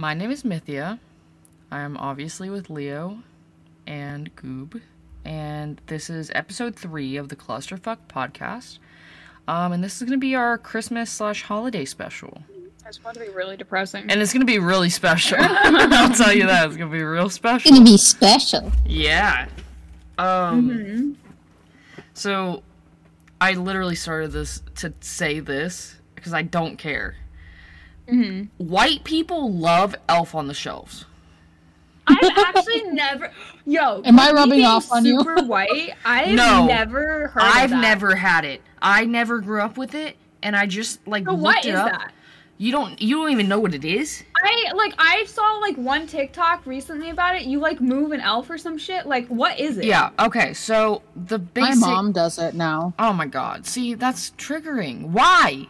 My name is Mythia. I am obviously with Leo and Goob, and this is episode three of the Clusterfuck podcast. Um, and this is going to be our Christmas slash holiday special, It's about to be really depressing. and it's going to be really special. I'll tell you that it's going to be real special. It's gonna be special. Yeah. Um. Mhm. So, I literally started this to say this because I don't care. Mhm. White people love Elf on the Shelves. I've actually never. Yo, Am I rubbing off on you? Super white. I've No. never heard. I've of that. never had it. I never grew up with it, and I just like So looked what it is up. that? You don't. You don't even know what it is. I like. I saw like one TikTok recently about it. You like move an elf or some shit. Like, what is it? Yeah. Okay. So the My mom does it now. Oh my god. See, that's triggering. Why?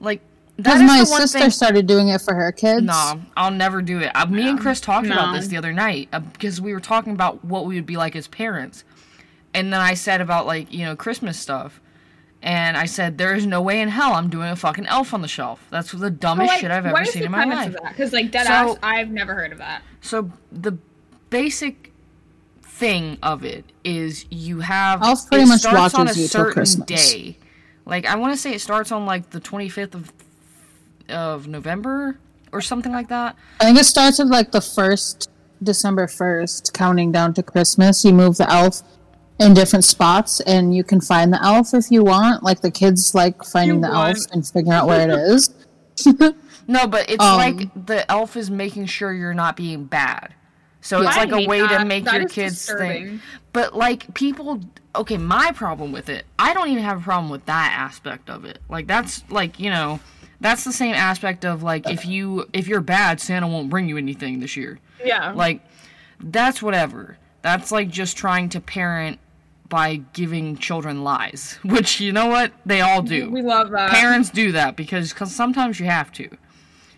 Like that Because my sister thing- started doing it for her kids. No, I'll never do it. Uh, me and Chris talked about this the other night uh, because we were talking about what we would be like as parents. And then I said about like, you know, Christmas stuff. And I said there is no way in hell I'm doing a fucking elf on the shelf. That's the So, dumbest like, shit I've ever seen in my premise life. of that? Because like dead So- ass, I've never heard of that. So the basic thing of it is you have Elf pretty it much starts on a watches you till certain Christmas. day. Like I want to say it starts on like the 25th of of November or something like that. I think it starts with like the first December first, counting down to Christmas. You move the elf in different spots, and you can find the elf if you want. Like the kids like finding You the want- elf and figuring out where it is. No, but it's Um, like the elf is making sure you're not being bad. So it's I like a hate way to make That your kids disturbing. think. But like people okay, my problem with it, I don't even have a problem with that aspect of it. Like that's like, you know, that's the same aspect of like if you if you're bad, Santa won't bring you anything this year. Yeah. Like that's whatever. That's like just trying to parent by giving children lies, which you know what? They all do. we love that. Parents do that because cause sometimes you have to.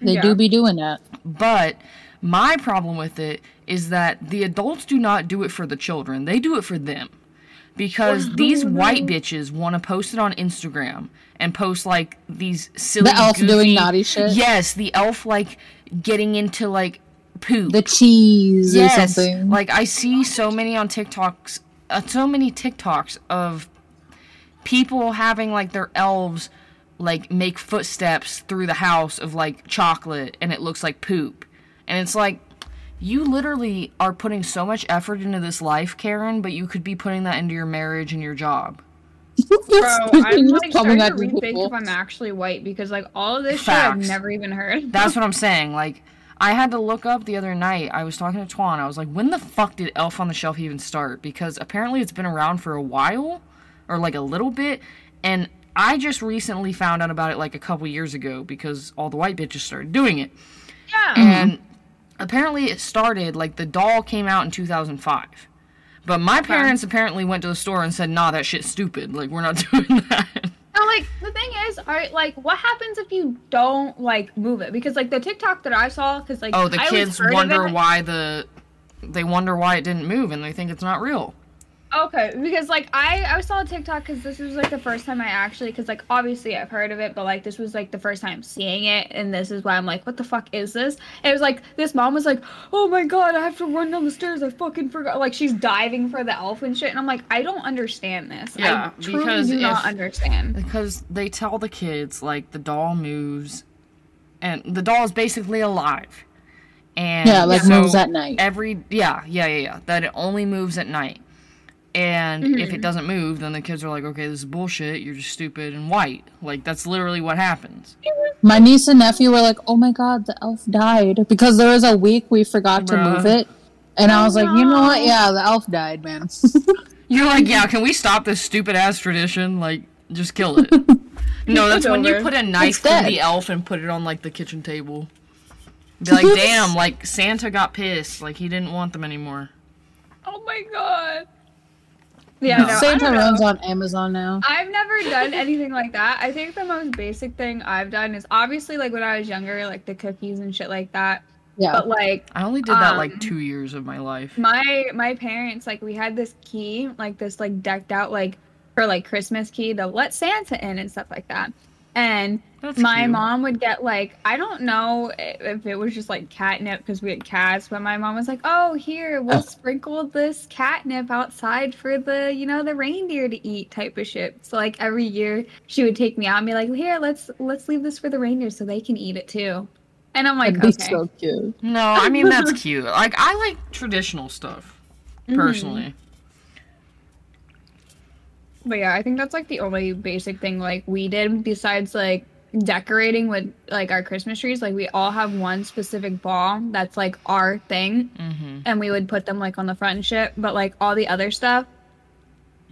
They Yeah. do be doing that. But my problem with it is that the adults do not do it for the children. They do it for them. Because these white bitches want to post it on Instagram and post like these silly The elf doing naughty shit? Yes, the elf like getting into like poop. The cheese or yes, something. like I see so many on TikToks, uh, so many TikToks of people having like their elves like make footsteps through the house of like chocolate and it looks like poop. And it's like you literally are putting so much effort into this life, Karen, but you could be putting that into your marriage and your job. Bro, I'm like starting to rethink people. if I'm actually white because like all of this shit I've never even heard. That's what I'm saying. Like I had to look up the other night. I was talking to Twan. I was like, when the fuck did Elf on the Shelf even start? Because apparently it's been around for a while or like a little bit. And I just recently found out about it like a couple years ago because all the white bitches started doing it. yeah. And apparently it started like the doll came out in 2005. But my parents apparently went to the store and said, "Nah, that shit's stupid. Like we're not doing that." So like the thing is, are like what happens if you don't like move it? Because like the TikTok that I saw, because like Oh, the I kids wonder why the they wonder why it didn't move and they think it's not real. Okay, because like I I saw a TikTok because this was like the first time I actually because like obviously I've heard of it, but like this was like the first time seeing it, and this is why I'm like, what the fuck is this? And it was like this mom was like, oh my god, I have to run down the stairs. I fucking forgot. Like she's diving for the elf and shit, and I'm like, I don't understand this. Yeah, I truly because do not understand. Because they tell the kids like the doll moves and the doll is basically alive. And Yeah, like so moves at night. Every yeah, yeah, yeah, yeah. That it only moves at night. And Mm-hmm. if it doesn't move, then the kids are like, okay, this is bullshit. You're just stupid and white. Like that's literally what happens. My niece and nephew were like, "Oh my god, the elf died!" Because there was a week we forgot to move it, and I was like, "You know what? Yeah, the elf died, man." You're like, yeah, can we stop this stupid ass tradition? Like, just kill it. no, that's when you put a knife through the elf and put it on like the kitchen table. Be like, damn, like Santa got pissed. Like he didn't want them anymore. Oh my god. Yeah, No. no, Santa don't runs on Amazon now. I've never done anything like that. I think the most basic thing I've done is obviously like when I was younger, like the cookies and shit like that. Yeah, But like I only did that Um, like two years of my life. my my parents, like we had this key, like this like decked out like for like Christmas key to let Santa in and stuff like that. And That's my cute. mom would get like I don't know if it was just like catnip because we had cats, but my mom was like, "Oh, here we'll sprinkle this catnip outside for the you know the reindeer to eat type of shit." So like every year she would take me out and be like, "Here, let's let's leave this for the reindeer so they can eat it too." And I'm like, That'd be "Okay." so cute. No, I mean that's cute. Like I like traditional stuff Mm-hmm. But yeah, I think that's like the only basic thing like we did besides like decorating with like our Christmas trees. Like we all have one specific ball that's like our thing, Mm-hmm. and we would put them like on the front and shit. But like all the other stuff.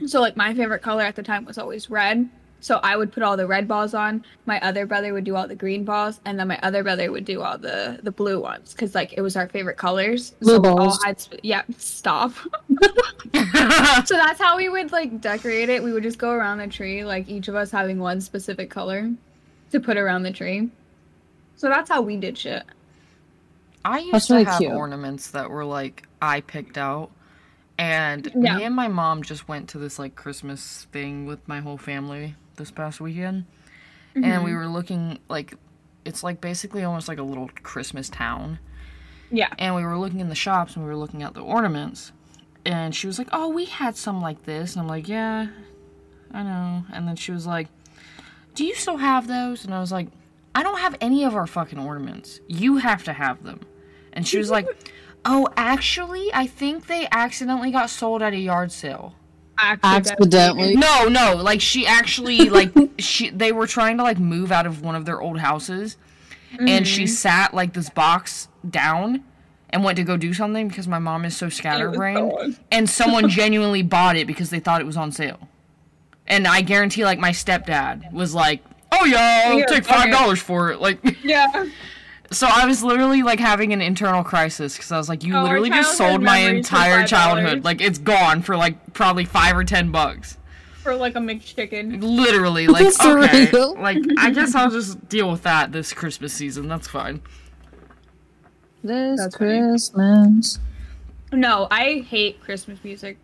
So like my favorite color at the time was always red. So I would put all the red balls on. My other brother would do all the green balls, and then my other brother would do all the the blue ones because like it was our favorite colors. Blue so we all balls. had sp- yeah. Stop. So that's how we would like decorate it. We would just go around the tree, like each of us having one specific color to put around the tree. So that's how we did shit. I used That's to really have cute. ornaments that were like I picked out. And Yeah. me and my mom just went to this like Christmas thing with my whole family this past weekend. And Mm-hmm. we were looking like it's like basically almost like a little Christmas town. Yeah. And we were looking in the shops and we were looking at the ornaments. And she was like, "Oh, we had some like this." And I'm like, "Yeah, I know." And then she was like, "Do you still have those?" And I was like, "I don't have any of our fucking ornaments. You have to have them." And she was like, "Oh, actually, I think they accidentally got sold at a yard sale." Accidentally. No, no, like she actually like she they were trying to like move out of one of their old houses and she sat like this box down and went to go do something because my mom is so scatterbrained and someone genuinely bought it because they thought it was on sale. And I guarantee like my stepdad was like, "Oh yeah, I'll take $5 for it." Like Yeah. so I was literally like having an internal crisis cuz I was like, "You Oh, literally just sold my entire childhood. Like it's gone for like probably 5 or 10 bucks." For like a McChicken. Literally, like For okay, real? like I guess I'll just deal with that this Christmas season. That's fine. This That's funny. Christmas. No, I hate Christmas music.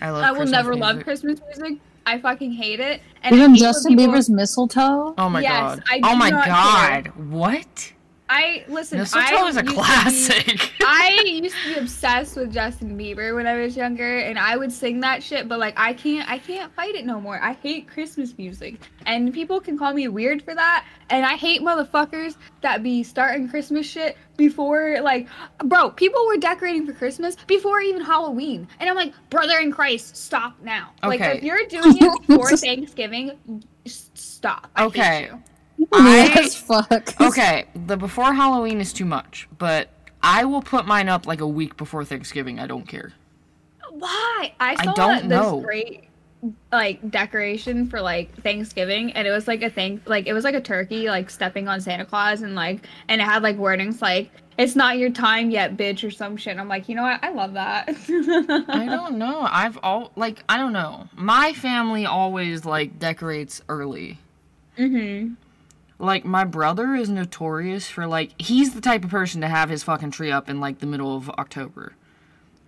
I love. I will Christmas never music. love Christmas music. I fucking hate it. And I Even hate Justin people- Bieber's mistletoe. Oh my Yes, god. I oh my not care. god. What? I listen. Mistletoe I is a used to be- classic. I used to be obsessed with Justin Bieber when I was younger, and I would sing that shit. But like, I can't, I can't fight it no more. I hate Christmas music, and people can call me weird for that. And I hate motherfuckers that be starting Christmas shit before, like, bro. People were decorating for Christmas before even Halloween, and I'm like, brother in Christ, stop now. Like, if you're doing it before Thanksgiving, stop. I hate Okay. You. I- as fuck. okay, the before Halloween is too much, but I will put mine up like a week before Thanksgiving. I don't care. Why? I saw don't this know. great like decoration for like Thanksgiving and it was like a thing like it was like a turkey like stepping on Santa Claus and like and it had like wordings like it's not your time yet bitch or some shit. And I'm like, you know what? I love that. I don't know. I've all like I don't know. My family always like decorates early. Mhm. Like my brother is notorious for like he's the type of person to have his fucking tree up in like the middle of October.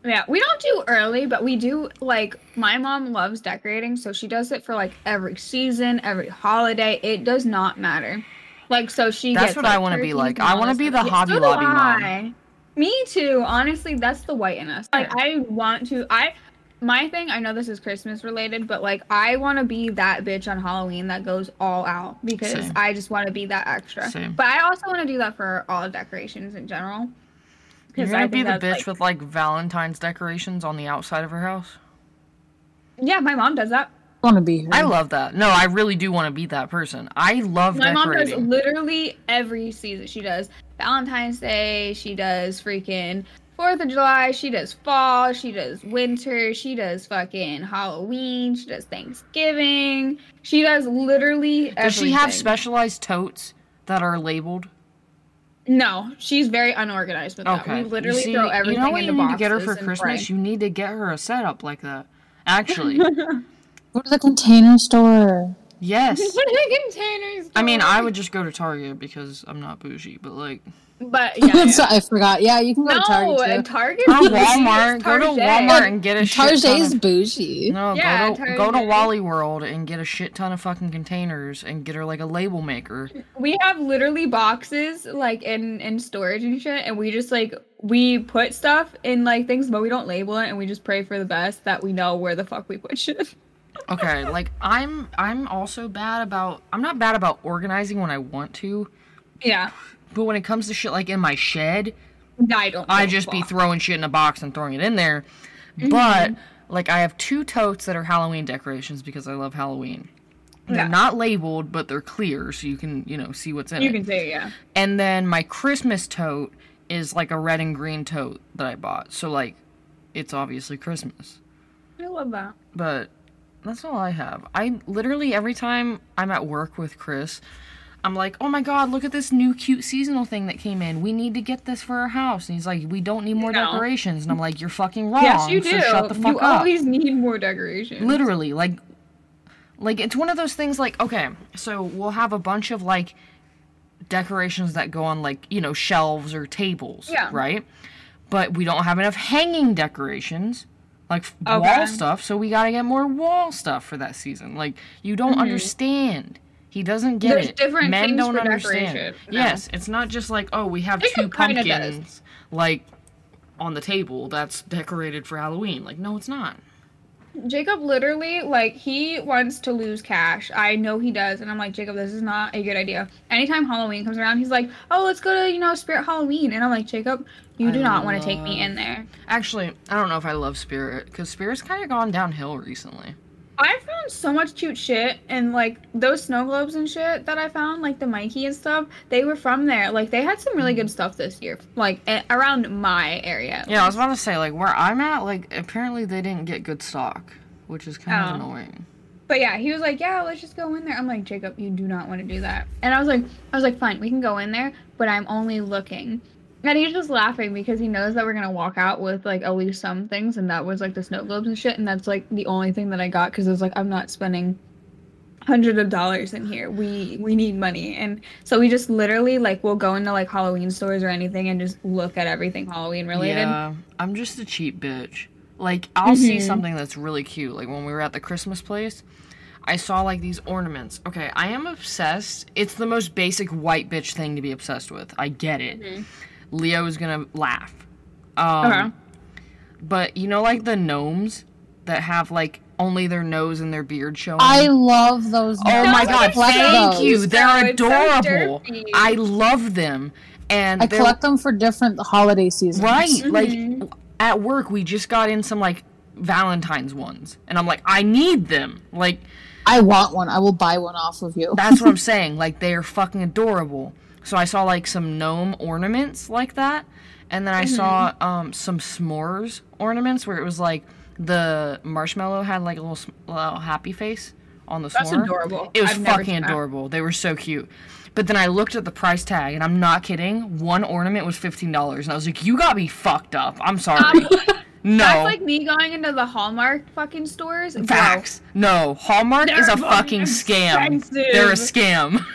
Yeah, we don't do early, but we do like my mom loves decorating, so she does it for like every season, every holiday. It does not matter. Like so she That's gets, what like, I wanna be like. I wanna be the Yeah, Hobby so Lobby mom. Me too. Honestly, that's the white in us. Like I want to I my thing, I know this is Christmas related, but like I want to be that bitch on Halloween that goes all out because Same. I just want to be that extra. Same. But I also want to do that for all decorations in general. You're 'Cause gonna I be the bitch like- with like Valentine's decorations on the outside of her house. Yeah, my mom does that. I want to be here. I love that. No, I really do want to be that person. I love My mom does literally every season. She does Valentine's Day. She does freaking Fourth of July. She does fall. She does winter. She does fucking Halloween. She does Thanksgiving. She does literally. Everything. Does she have specialized totes that are labeled? No, she's very unorganized with that. We literally you see, throw everything you know what into you need to get her for Christmas? pray. You need to get her a setup like that. Actually, Go to the container store. Yes. What are the containers? I mean. I would just go to Target because I'm not bougie, but like, But yeah, yeah. So I forgot. Yeah, you can go no, to Target. and too. Target. go to Walmart. Go to Walmart and get a shit ton Target's of- bougie. No, Yeah, go to go to Target. Wally World and get a shit ton of fucking containers and get her like a label maker. We have literally boxes like in in storage and shit, and we just like we put stuff in like things, but we don't label it, and we just pray for the best that we know where the fuck we put shit. Okay, like I'm I'm also bad about I'm not bad about organizing when I want to, yeah, but when it comes to shit like in my shed, I don't. I just be throwing shit in a box and throwing it in there. Mm-hmm. But like I have two totes that are Halloween decorations because I love Halloween. They're Yeah. not labeled, but they're clear, so you can you know see what's in You it. You can say yeah. And then my Christmas tote is like a red and green tote that I bought. So like it's obviously Christmas. I love that. But that's all I have. I literally every time I'm at work with Chris, I'm like, "Oh my god, look at this new cute seasonal thing that came in. We need to get this for our house." And he's like, "We don't need more No. decorations." And I'm like, "You're fucking wrong." yes, you do. So shut the fuck you up. You always need more decorations. Literally, like like it's one of those things like, okay, so we'll have a bunch of like decorations that go on like, you know, shelves or tables, Yeah. right? But we don't have enough hanging decorations, like Okay. wall stuff, so we got to get more wall stuff for that season. Like you don't mm-hmm. understand. He doesn't get. There's it. different Men things don't for understand. No. Yes, it's not just like, oh, we have two pumpkins like on the table that's decorated for Halloween. Like no, it's not. Jacob literally like he wants to lose cash. I know he does, and I'm like, Jacob, this is not a good idea. Anytime Halloween comes around, he's like, Oh, let's go to, you know, Spirit Halloween. And I'm like, Jacob, you I do not want to take me in there. Actually, I don't know if I love Spirit because Spirit's kind of gone downhill recently. I found so much cute shit and like those snow globes and shit that I found, like the Mikey and stuff, they were from there. Like they had some really good mm. stuff this year, like a- around my area. Yeah, I was about to say like where I'm at, like apparently they didn't get good stock, which is kind of Oh. annoying. But yeah, he was like, "Yeah, let's just go in there." I'm like, "Jacob, you do not want to do that." And I was like, "I was like, fine, we can go in there, but I'm only looking." And he's just laughing because he knows that we're gonna walk out with like at least some things, and that was like the snow globes and shit, and that's like the only thing that I got because I was like, I'm not spending hundreds of dollars in here. We we need money, and so we just literally like we'll go into like Halloween stores or anything and just look at everything Halloween related. Yeah, I'm just a cheap bitch. Like I'll see Mhm. something that's really cute. Like when we were at the Christmas place, I saw like these ornaments. Okay, I am obsessed. It's the most basic white bitch thing to be obsessed with. I get it. Mhm. Leo is gonna laugh. Um, Okay. But you know, like the gnomes that have like only their nose and their beard showing. I love those. Oh my god, thank those. you. They're though. It's so adorable. I love them. And I collect them for different holiday seasons. right. Mhm. Like at work we just got in some like Valentine's ones. And I'm like, I need them. Like I want one. I will buy one off of you. that's what I'm saying. Like they're fucking adorable. So I saw like some gnome ornaments like that. And then I saw um, some s'mores ornaments where it was like the marshmallow had like a little, little happy face on the That's s'more. adorable. It was I've fucking adorable. They were so cute. But then I looked at the price tag, and I'm not kidding. One ornament was fifteen dollars, and I was like, "You got me fucked up." I'm sorry. no, That's like me going into the Hallmark fucking stores. Bro, facts. No, Hallmark is a fucking fucking scam. They're a scam.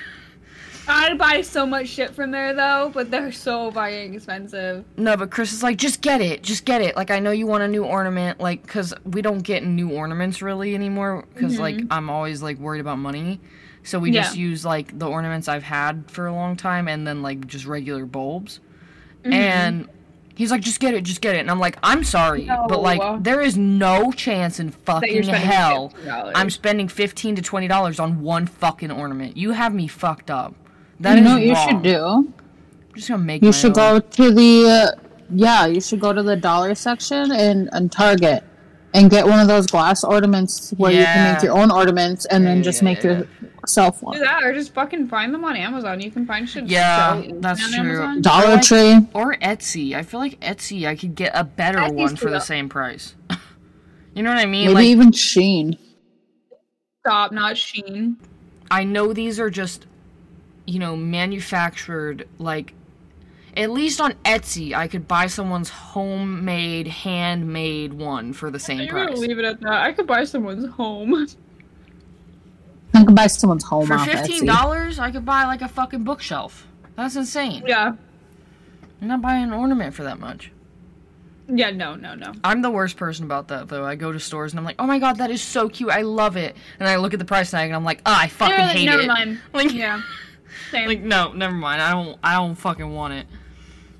I'd buy so much shit from there though, but they're so fucking expensive. no, but Chris is like, "Just get it, just get it." Like I know you want a new ornament, like because we don't get new ornaments really anymore. Because like I'm always like worried about money. So we just Mm-hmm. Use like the ornaments I've had for a long time, and then like just regular bulbs. Mm-hmm. And he's like, just get it, just get it. And I'm like, I'm sorry, but like, there is no chance in fucking hell $15. I'm spending fifteen to twenty dollars on one fucking ornament. You have me fucked up. That you is know what you wrong. should do? I'm just gonna make. You my should own. go to the uh, yeah. You should go to the dollar section and, in Target and get one of those glass ornaments where you can make your own ornaments and Yeah, then just yeah, make yeah. yourself Do one. that or just fucking find them on Amazon. You can find shit. Yeah, that's on true. Amazon. Dollar like- Tree. or Etsy. I feel like Etsy, I could get a better Etsy's one for the cool. same price. you know what I mean? Maybe like, even Shein. Stop, not Shein. I know these are just, you know, manufactured like. At least on Etsy, I could buy someone's homemade, handmade one for the same You're gonna price. leave it at that. I could buy someone's home. I could buy someone's home For fifteen dollars. I could buy like a fucking bookshelf. That's insane. Yeah. I'm not buying an ornament for that much. Yeah. No. No. No. I'm the worst person about that though. I go to stores and I'm like, oh my god, that is so cute. I love it. And I look at the price tag and I'm like, ah, I fucking They're like, hate never it. mind. Like- yeah. Same. Like no, never mind. I don't. I don't fucking want it.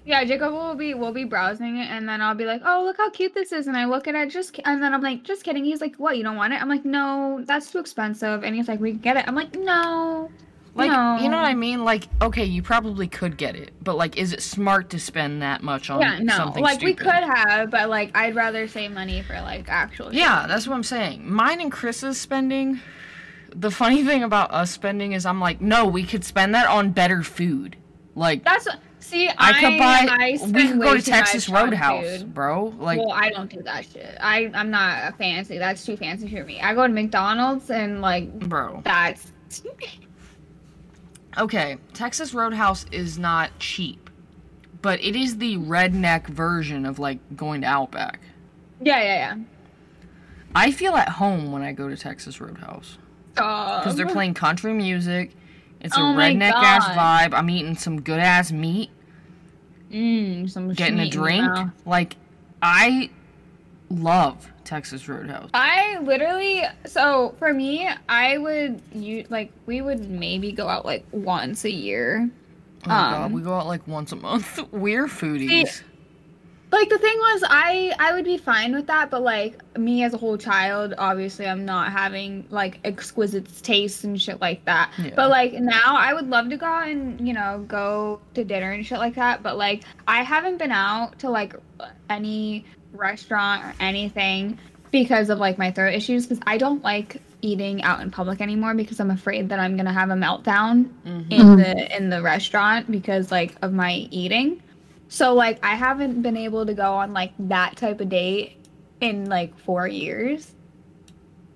yeah, Jacob will be will be browsing it, and then I'll be like, "Oh, look how cute this is," and I look at it, just, and then I'm like, "Just kidding." He's like, "What? You don't want it?" I'm like, "No, that's too expensive," and he's like, "We can get it." I'm like, "No." Like, no. you know what I mean? Like, okay, you probably could get it, but like, is it smart to spend that much on something? Yeah, no. something Like we could have, but like I'd rather save money for like actual. shit. Yeah, that's what I'm saying. Mine and Chris's spending. The funny thing about us spending is, I'm like, no, we could spend that on better food. Like, That's see. I could buy. I we could go to Texas Roadhouse, bro. Like, well, I don't do that shit. I I'm not a fancy. That's too fancy for me. I go to McDonald's and like bro. that's. Okay, Texas Roadhouse is not cheap, but it is the redneck version of like going to Outback. yeah, yeah, yeah. I feel at home when I go to Texas Roadhouse. Because they're playing country music. It's a Oh my redneck ass vibe. I'm eating some good ass meat, Mm, some getting a meat in your drink. Like, I love Texas Roadhouse. I literally so for me, I would you like we would maybe go out like once a year. Oh my god, Um, we go out like once a month. We're foodies. Like the thing was, I I would be fine with that, but like me as a whole child, obviously I'm not having like exquisite tastes and shit like that. Yeah. But like now, I would love to go out and you know go to dinner and shit like that. But like I haven't been out to like any restaurant or anything because of like my throat issues because I don't like eating out in public anymore because I'm afraid that I'm gonna have a meltdown Mhm. in the in the restaurant because like of my eating. So like I haven't been able to go on like that type of date in like 4 years.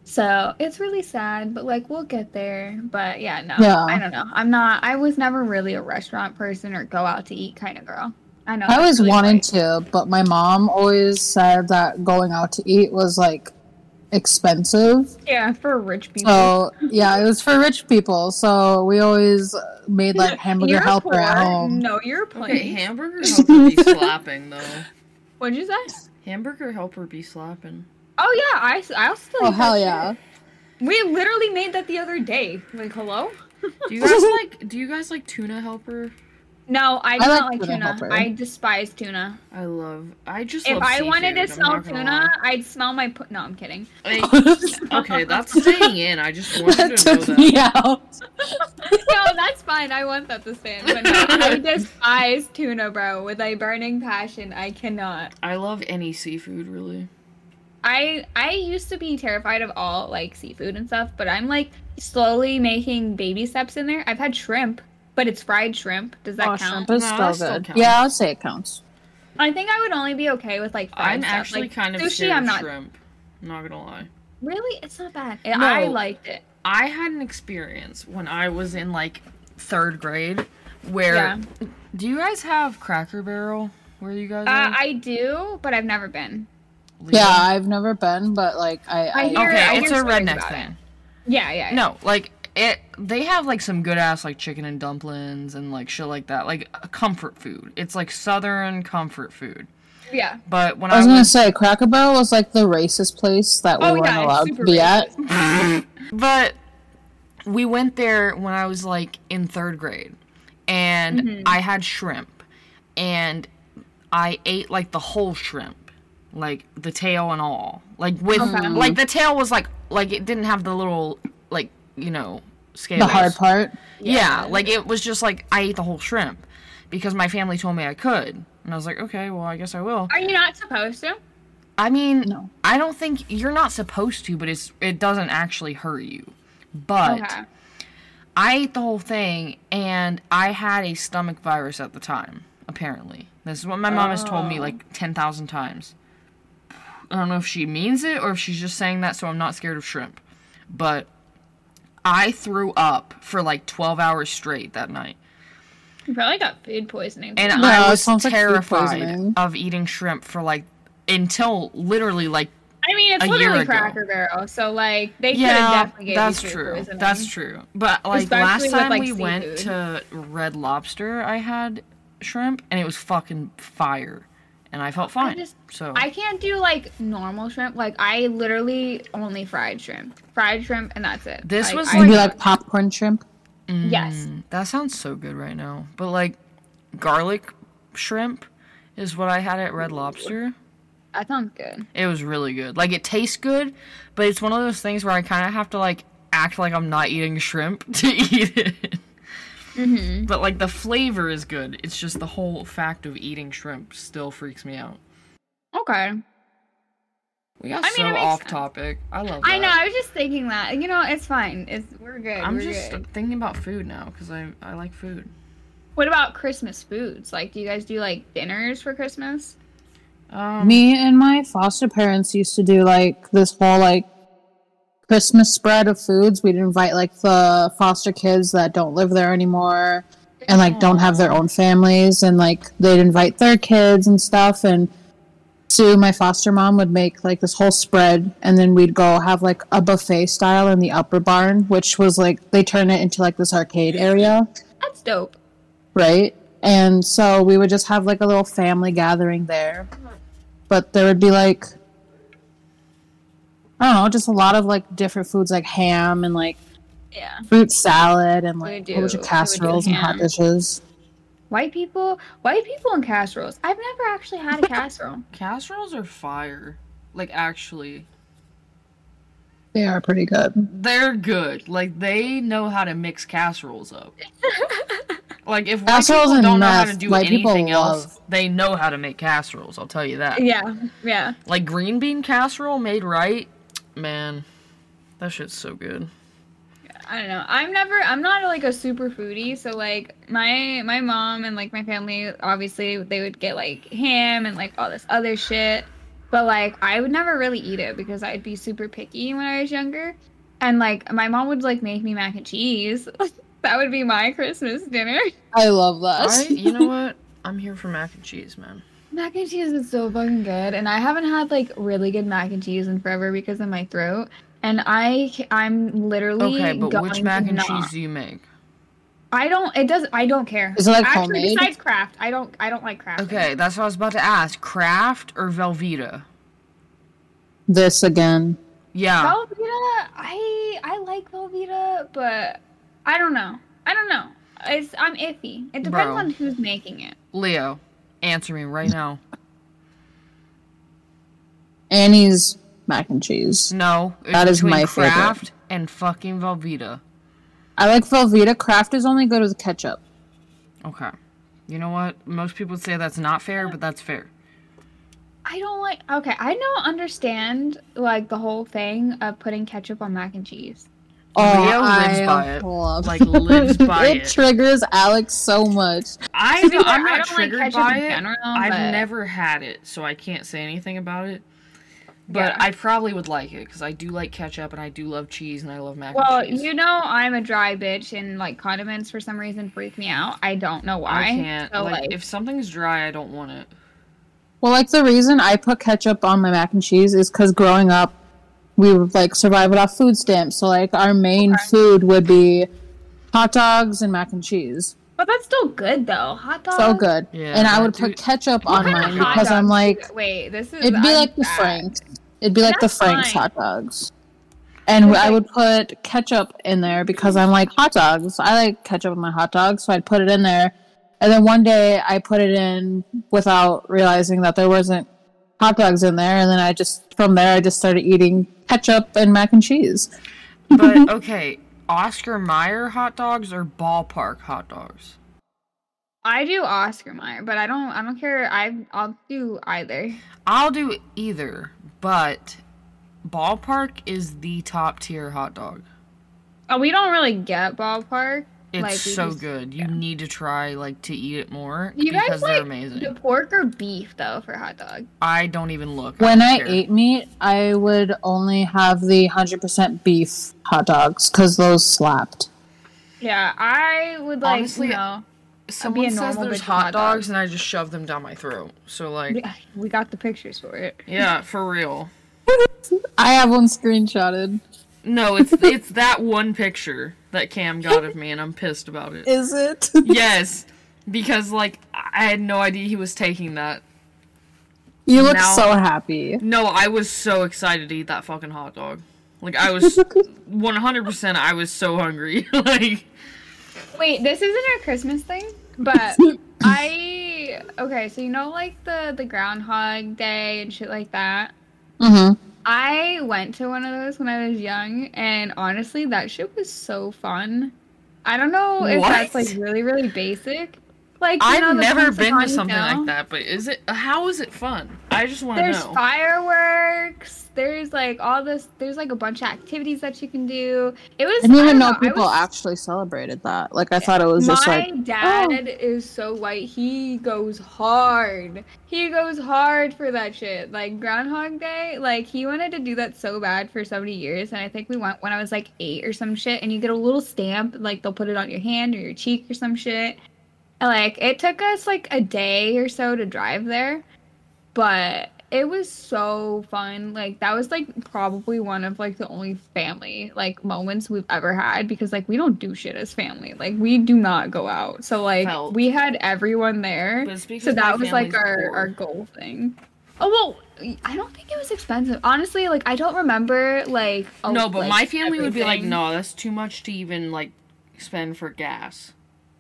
So it's really sad, but like we'll get there. But yeah, no. Yeah. I don't know. I'm not I was never really a restaurant person or go out to eat kind of girl. I know. I always really wanted to, but my mom always said that going out to eat was like expensive. Yeah, for rich people. So yeah, it was for rich people. So we always made like hamburger You're helper at home. No, you're Okay, playing. hamburger helper be slapping though. What'd you say? Hamburger helper be slapping. Oh yeah, I I'll still. Oh eat that hell shit. yeah! We literally made that the other day. Like, hello? Do you guys like? Do you guys like tuna helper? No, I do I not like like tuna tuna. I despise tuna. I love. I just. If love I wanted to I'm smell not gonna tuna, I'd smell my. Pu- no, I'm kidding. lie. Like, okay, that's staying in. I just want that to know took that. me out. no, that's fine. I want that to stand. But no, I despise tuna, bro, with a burning passion. I cannot. I love any seafood, really. I I used to be terrified of all like seafood and stuff, but I'm like slowly making baby steps in there. I've had shrimp, but it's fried shrimp. Does that Oh, count? shrimp is No, still that still Yeah, I'd say it counts. I think I would only be okay with like fried I'm stuff. actually like, kind of sushi. scared I'm not shrimp. I'm not gonna lie. really. It's not bad. No, I liked it. I had an experience when I was in like third grade where. Yeah. Do you guys have Cracker Barrel? Where you guys Uh, are? I do, but I've never been. Leah? Yeah, I've never been, but like I, I I, hear- Okay, I it's a hear stories redneck about it. thing. Yeah, yeah. yeah. No, like it. They have like some good ass like chicken and dumplings and like shit like that, like a comfort food. It's like southern comfort food. Yeah. But when I I was was, gonna say Cracker Barrel was like the racist place that we Oh weren't yeah, allowed to super be at. but we went there when I was like in third grade, and Mm-hmm. I had shrimp, and I ate like the whole shrimp, like the tail and all, like with Okay. like the tail was like like it didn't have the little like you know scales. The hard part. Yeah, like it was just like I ate the whole shrimp because my family told me I could. And I was like, okay, well, I guess I will. Are you not supposed to? I mean, No. I don't think you're not supposed to, but it's it doesn't actually hurt you. But Okay. I ate the whole thing and I had a stomach virus at the time, apparently. This is what my mom has told me Oh. like 10,000 times. I don't know if she means it or if she's just saying that so I'm not scared of shrimp. But I threw up for like 12 hours straight that night. You probably got food poisoning. And No, I was sounds like terrified poisoning. of eating shrimp for like until literally like I I mean, it's a literally ago. Cracker Barrel, so like they could have definitely gave that's you food true. poisoning. That's true. But like Especially last with, time like, we went to Red Lobster, I had shrimp and it was fucking fire, and I felt fine. just- so I can't do like normal shrimp. Like I literally only fried shrimp, fried shrimp, and that's it. This Like, was I- Maybe like popcorn shrimp. yes, Mm, that sounds so good right now. But like garlic shrimp is what I had at Red Lobster. that sounds good. It was really good. Like it tastes good, but it's one of those things where I kind of have to like act like I'm not eating shrimp to eat it. Mm-hmm. But like the flavor is good. It's just the whole fact of eating shrimp still freaks me out. Okay. We got I mean, so it off sense. topic. I love that. I know. I was just thinking that. You know, it's fine. It's we're good. I'm we're just good. thinking about food now because I I like food. What about Christmas foods? Like, do you guys do like dinners for Christmas? Um, Me and my foster parents used to do like this whole like Christmas spread of foods. We'd invite like the foster kids that don't live there anymore and like don't have their own families and like they'd invite their kids and stuff and Sue, my foster mom, would make like this whole spread and then we'd go have like a buffet style in the upper barn, which was like they turn it into like this arcade area That's dope. right? And so we would just have like a little family gathering there. But there would be like I don't know, just a lot of like different foods like ham and like Yeah. fruit salad and like We a bunch of we would do casseroles and hot dishes. White people, white people and casseroles. I've never actually had a casserole. casseroles are fire. Like actually, They are pretty good. they're good. Like they know how to mix casseroles up. Like if white Casseroles people and don't know how to do white people anything else, love. they know how to make casseroles. I'll tell you that. yeah, yeah. Like green bean casserole made right, man, that shit's so good. I don't know. I'm never. I'm not like a super foodie. So like my my mom and like my family, obviously they would get like ham and like all this other shit. But like I would never really eat it because I'd be super picky when I was younger. And like my mom would like make me mac and cheese. that would be my Christmas dinner. I love that. I, you know what? I'm here for mac and cheese, man. Mac and cheese is so fucking good, and I haven't had like really good mac and cheese in forever because of my throat. And I, I'm literally Okay, but going which mac and not- cheese do you make? I don't. It does. I don't care. Is it, like, actually homemade? besides Kraft? I don't. I don't like Kraft. Okay, that's what I was about to ask. Kraft or Velveeta? this again. Yeah. Velveeta. I I like Velveeta, but I don't know. I don't know. It's I'm iffy. It depends Bro. on who's making it. Leo, answer me right now. Annie's mac and cheese. No, That is between my favorite. Kraft and fucking Velveeta. I like Velveeta. Kraft is only good with ketchup. Okay. You know what? Most people would say that's not fair, but that's fair. I don't like. Okay, I don't understand like the whole thing of putting ketchup on mac and cheese. Oh, Leo lives I by it. love- Like, lives by it. it. triggers Alex so much. I To be know, fair, I'm I not don't like triggered ketchup by in it. general, I've but- never had it, so I can't say anything about it. But Yeah. I probably would like it because I do like ketchup and I do love cheese and I love mac Well, and cheese. you know I'm a dry bitch, and like condiments for some reason freak me out. I don't know why. I can't. So, like, like, if something's dry, I don't want it. Well, like the reason I put ketchup on my mac and cheese is because growing up, we would like survive off food stamps. So like our main food would be hot dogs and mac and cheese. but that's still good though. Hot dogs. So good. Yeah, and I would dude- put ketchup What on mine because I'm like, do- wait, this is. it'd be I'm like the. Franks. It'd be like That's the Frank's fine. hot dogs. And It's I would put ketchup in there because I'm like hot dogs. I like ketchup in my hot dogs, so I'd put it in there. And then one day I put it in without realizing that there wasn't hot dogs in there, and then I just from there I just started eating ketchup and mac and cheese. But okay, Oscar Mayer hot dogs or ballpark hot dogs? I do Oscar Mayer, but I don't. I don't care. I I'll do either. I'll do either, but ballpark is the top tier hot dog. Oh, we don't really get ballpark. It's Like, so just- good. You need to try like to eat it more You because guys they're like amazing. the pork or beef though for hot dog? I don't even look. When don't I care. ate meat, I would only have the hundred percent beef hot dogs because those slapped. Yeah, I would like Honestly, you know. someone says there's hot, hot dogs dog. and I just shove them down my throat. So like, We, we got the pictures for it. yeah, for real. I have one screenshotted. No, it's it's that one picture that Cam got of me, and I'm pissed about it. Is it? Yes, because like I had no idea he was taking that. You look Now- so happy. No, I was so excited to eat that fucking hot dog. Like I was 100%. I was so hungry. like Wait, this isn't a Christmas thing, but I okay. So you know, like the the Groundhog Day and shit like that. Mm-hmm. I went to one of those when I was young, and honestly, that shit was so fun. I don't know if that's like really, really basic. Like I've know, never been to something Phil? like that, but is it? How is it fun? I just want to know. There's fireworks. There's like all this. There's like a bunch of activities that you can do. It was. I didn't I even don't know people was, actually celebrated that. Like I thought it was just like oh. dad is so white. He goes hard. He goes hard for that shit. Like Groundhog Day, like he wanted to do that so bad for so many years, and I think we went when I was like eight or some shit. And you get a little stamp, like they'll put it on your hand or your cheek or some shit. And like it took us like a day or so to drive there, but it was so fun. Like that was like probably one of like the only family like moments we've ever had because like we don't do shit as family. Like we do not go out. So like Felt. we had everyone there. But it's because So that was like our poor. our goal thing. Oh well, I don't think it was expensive. Honestly, like I don't remember like oh, no, but like, my family would be like, no, that's too much to even like spend for gas.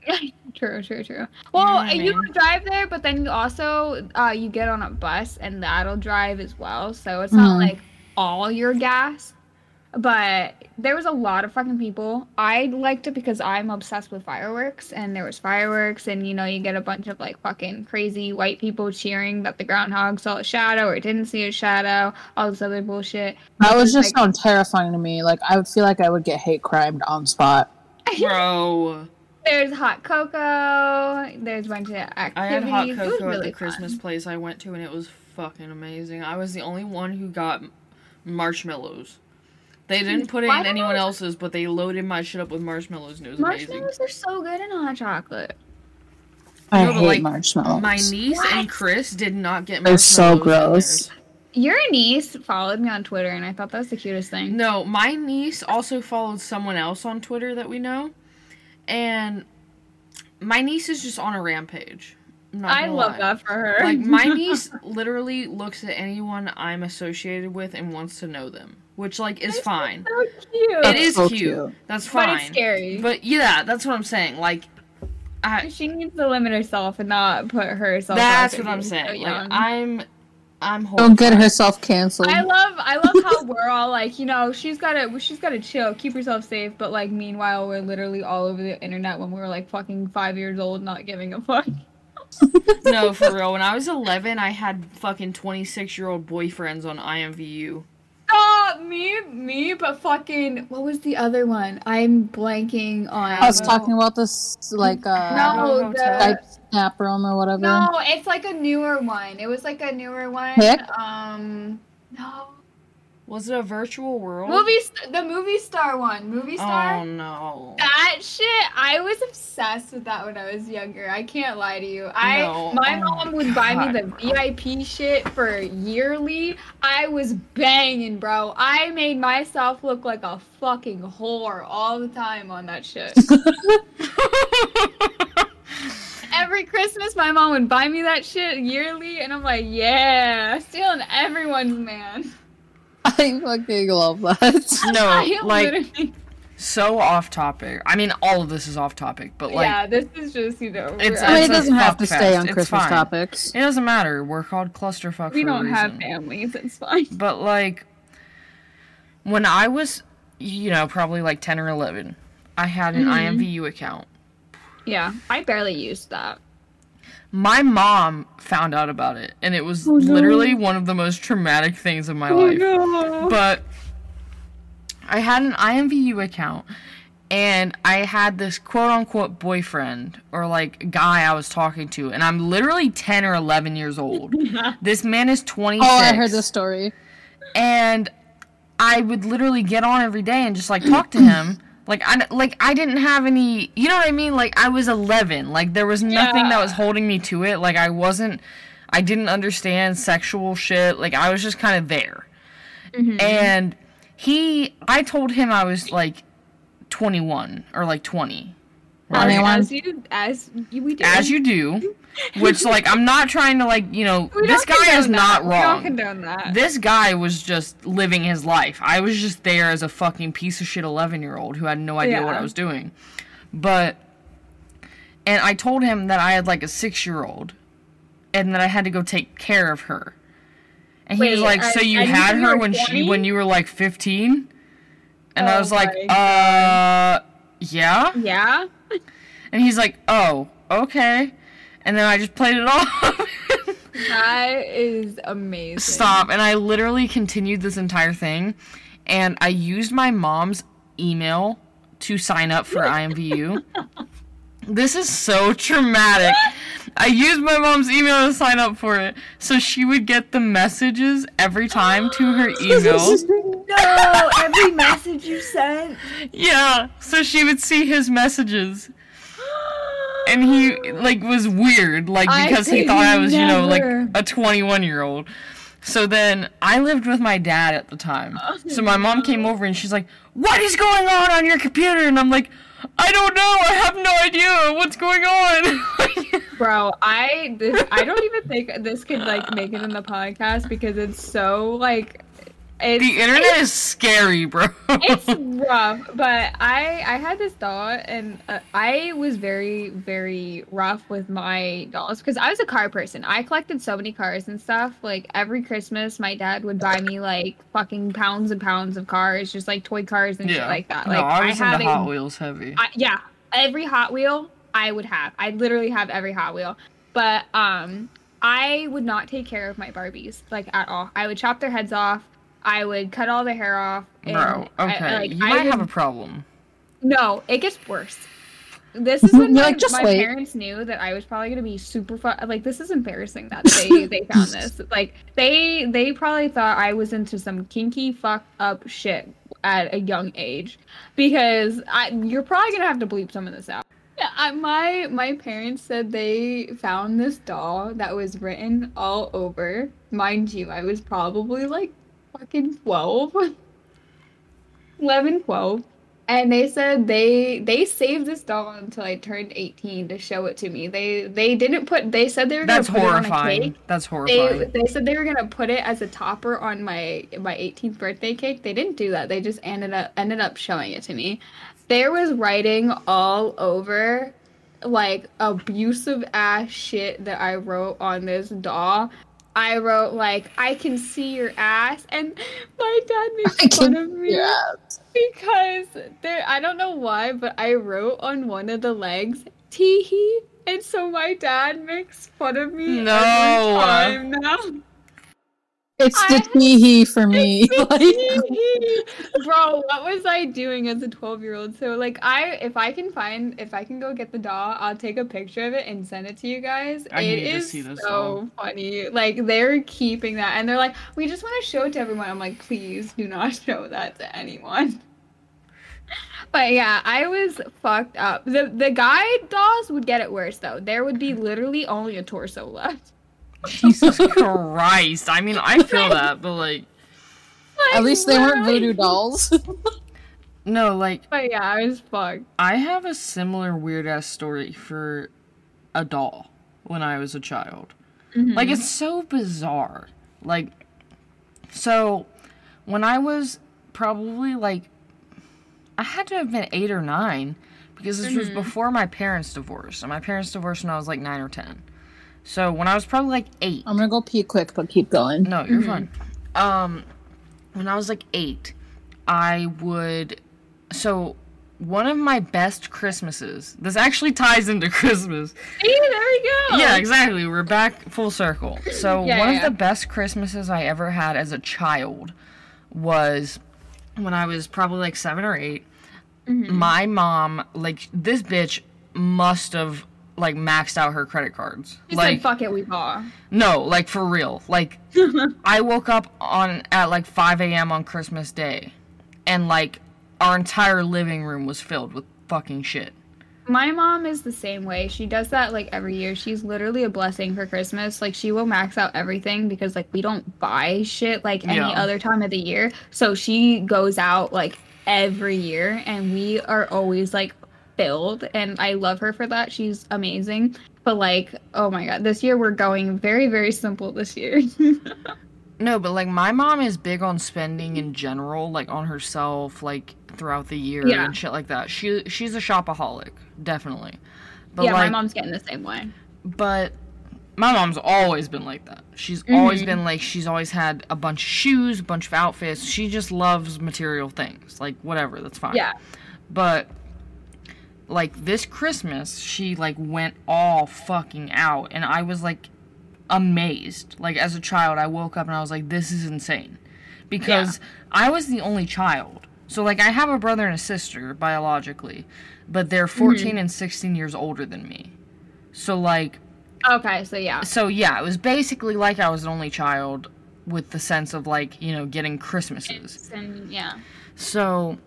true, true, true. Well, what I you mean? drive there, but then you also uh, you get on a bus and that'll drive as well. So it's not Mhm. like all your gas. But there was a lot of fucking people. I liked it because I'm obsessed with fireworks, and there was fireworks, and you know you get a bunch of like fucking crazy white people cheering that the groundhog saw a shadow or didn't see a shadow, all this other bullshit. that was just like- sound terrifying to me. Like I would feel like I would get hate crimed on spot. Bro, There's hot cocoa. There's a bunch of activities. I had hot It was cocoa at really the Christmas place I went to, and it was fucking amazing. I was the only one who got marshmallows. They didn't put it Why in anyone I- else's, but they loaded my shit up with marshmallows, and it was amazing. Marshmallows are so good in hot chocolate. I No, but, hate like, marshmallows. My niece What? and Chris did not get marshmallows. They're so gross. Your niece followed me on Twitter, and I thought that was the cutest thing. No, my niece also followed someone else on Twitter that we know, and my niece is just on a rampage. I'm not I love lie. that for her. Like my niece literally looks at anyone I'm associated with and wants to know them, which like is fine. so cute. It That's is so cute. cute. That's but fine. it's scary. But yeah, that's what I'm saying. Like, I, she needs to limit herself and not put herself. that's what I'm being so saying. Like, young. I'm, I'm Don't get herself canceled. I love I love how we're all like, you know, she's gotta she's gotta chill, keep herself safe, but like meanwhile we're literally all over the internet when we were like fucking five years old not giving a fuck. no, for real. When I was 11, I had fucking 26 year old boyfriends on IMVU. Stop me me, but fucking what was the other one? I'm blanking on I was talking about this like uh No, Hotel. the, Skype snap room or whatever. no, it's like a newer one. It was like a newer one. Hick? Um no. Was it a virtual world? Movie st- the movie star one. Movie star? Oh no. That shit, I was obsessed with that when I was younger. I can't lie to you. I No, my oh mom my would buy me God. the VIP shit for yearly. I was banging, bro. I made myself look like a fucking whore all the time on that shit. Every Christmas, my mom would buy me that shit yearly, and I'm like, yeah, stealing everyone's man. I fucking love that. no, I like literally- so off topic. I mean, all of this is off topic, but like yeah, this is just you know. It's- I mean, it doesn't have fuck to stay on It's Christmas fine. topics. it doesn't matter. We're called clusterfuck. we for don't have families. It's fine. But like when I was, you know, probably like 10 or 11, I had an Mhm. IMVU account. Yeah, I barely used that. My mom found out about it, and it was Oh, no. literally one of the most traumatic things of my Oh, life. no. But I had an IMVU account, and I had this quote unquote boyfriend or like guy I was talking to, and I'm literally 10 or 11 years old. this man is 26. Oh, I heard this story. and I would literally get on every day and just like talk to him. Like I like I didn't have any, you know what I mean? Like I was 11. Like there was nothing that was holding me to it. Like I wasn't I didn't understand sexual shit. Like I was just kind of there. Mhm. And he, I told him I was like 21 or like 20. As, Anyone? as you as you, we do. As you do. Which, like, I'm not trying to, like, you know, We this guy is condone not that. We don't wrong. condone that. This guy was just living his life. I was just there as a fucking piece of shit 11 year old who had no idea what I was doing. But, and I told him that I had like a six year old and that I had to go take care of her. And he was Wait, like, I- So you you had her when she when you were like 15? And I Oh was like, uh, yeah? yeah. And he's like, oh, okay. And then I just played it off. That is amazing. Stop. And I literally continued this entire thing. And I used my mom's email to sign up for IMVU. this is so traumatic. I used my mom's email to sign up for it. So she would get the messages every time to her email. No, every message you sent. yeah. So she would see his messages. And he like was weird like because he thought I was you know like a 21 year old. So then I lived with my dad at the time. Oh, so my mom came over and she's like, "What is going on on your computer?" And I'm like, "I don't know. I have no idea what's going on." Bro, I this I don't even think this could like make it in the podcast because it's so like it's the internet is scary, bro. it's rough, but I I had this doll and uh, I was very very rough with my dolls because I was a car person. I collected so many cars and stuff. Like every Christmas, my dad would buy me like fucking pounds and pounds of cars, just like toy cars and shit like that. Like no, I was had into a Hot Wheels heavy. I, yeah, every Hot Wheel I would have. I literally have every Hot Wheel. But um I would not take care of my Barbies like at all. I would chop their heads off. I would cut all the hair off. and Bro, I- okay, like, you I might would- have a problem. No, it gets worse. This is when You're my, like, "Just my wait." parents knew that I was probably gonna be super fun. Like this is embarrassing that they they found this. Like they they probably thought I was into some kinky fucked up shit at a young age, because I you're probably gonna have to bleep some of this out. Yeah, I, my my parents said they found this doll that was written all over. Mind you, I was probably like fucking 12. 11, 12. And they said they they saved this doll until I turned 18 to show it to me. They they didn't put they said they were That's gonna put it on a cake. That's horrifying. They, horrifying. they said they were gonna put it as a topper on my my 18th birthday cake. They didn't do that. They just ended up ended up showing it to me. There was writing all over, like abusive ass shit that I wrote on this doll. I wrote like I can see your ass, and my dad made makes fun of me because there I don't know why, but I wrote on one of the legs tee hee, and so my dad makes fun of me No. every time now. It's the I- tee hee for me. Like, Bro, what was I doing as a 12 year old? So like I if I can find if I can go get the doll, I'll take a picture of it and send it to you guys. I it need to see this so funny. Like they're keeping that and they're like, we just want to show it to everyone. I'm like, please do not show that to anyone. But yeah, I was fucked up. The the guy dolls would get it worse though. There would be literally only a torso left. Jesus Christ. I mean, I feel that, but like, at least they weren't voodoo dolls. no, like, But yeah, I was fucked. I have a similar weird ass story for a doll when I was a child. Mm-hmm. Like, it's so bizarre. Like, so when I was probably like, I had to have been eight or nine because this was mm-hmm. before my parents divorced. And my parents divorced when I was like nine or ten. So when I was probably like eight, I'm gonna go pee quick, but keep going. No, you're fine. Um, when I was like eight, I would. So, one of my best Christmases. This actually ties into Christmas. See, there we go. Yeah, exactly. We're back full circle. So, Yeah, one yeah. of the best Christmases I ever had as a child was when I was probably like seven or 8 Mm-hmm. My mom, like, this bitch must have like maxed out her credit cards. She like, said, "Fuck it, we bought." no, like for real. Like I woke up on at like 5 a.m. on Christmas Day, and like our entire living room was filled with fucking shit. My mom is the same way. She does that like every year. She's literally a blessing for Christmas. Like she will max out everything because like we don't buy shit like any Yeah. other time of the year. So she goes out like every year and we are always like filled and I love her for that. She's amazing. But like, oh my god, this year we're going very very simple this year. No, but like my mom is big on spending in general, like on herself, like throughout the year Yeah. and shit like that. She she's a shopaholic, definitely. But yeah, like, my mom's getting the same way. but my mom's always been like that. She's always Mhm. been like she's always had a bunch of shoes, a bunch of outfits. She just loves material things, like whatever. That's fine. Yeah. But like this Christmas, she like went all fucking out, and I was like amazed. Like as a child, I woke up and I was like, "This is insane," because I was the only child. So like I have a brother and a sister biologically, but they're mm-hmm. 14 and 16 years older than me. So like Okay, so yeah. so yeah, it was basically like I was an only child with the sense of like, you know, getting Christmases. And yeah. So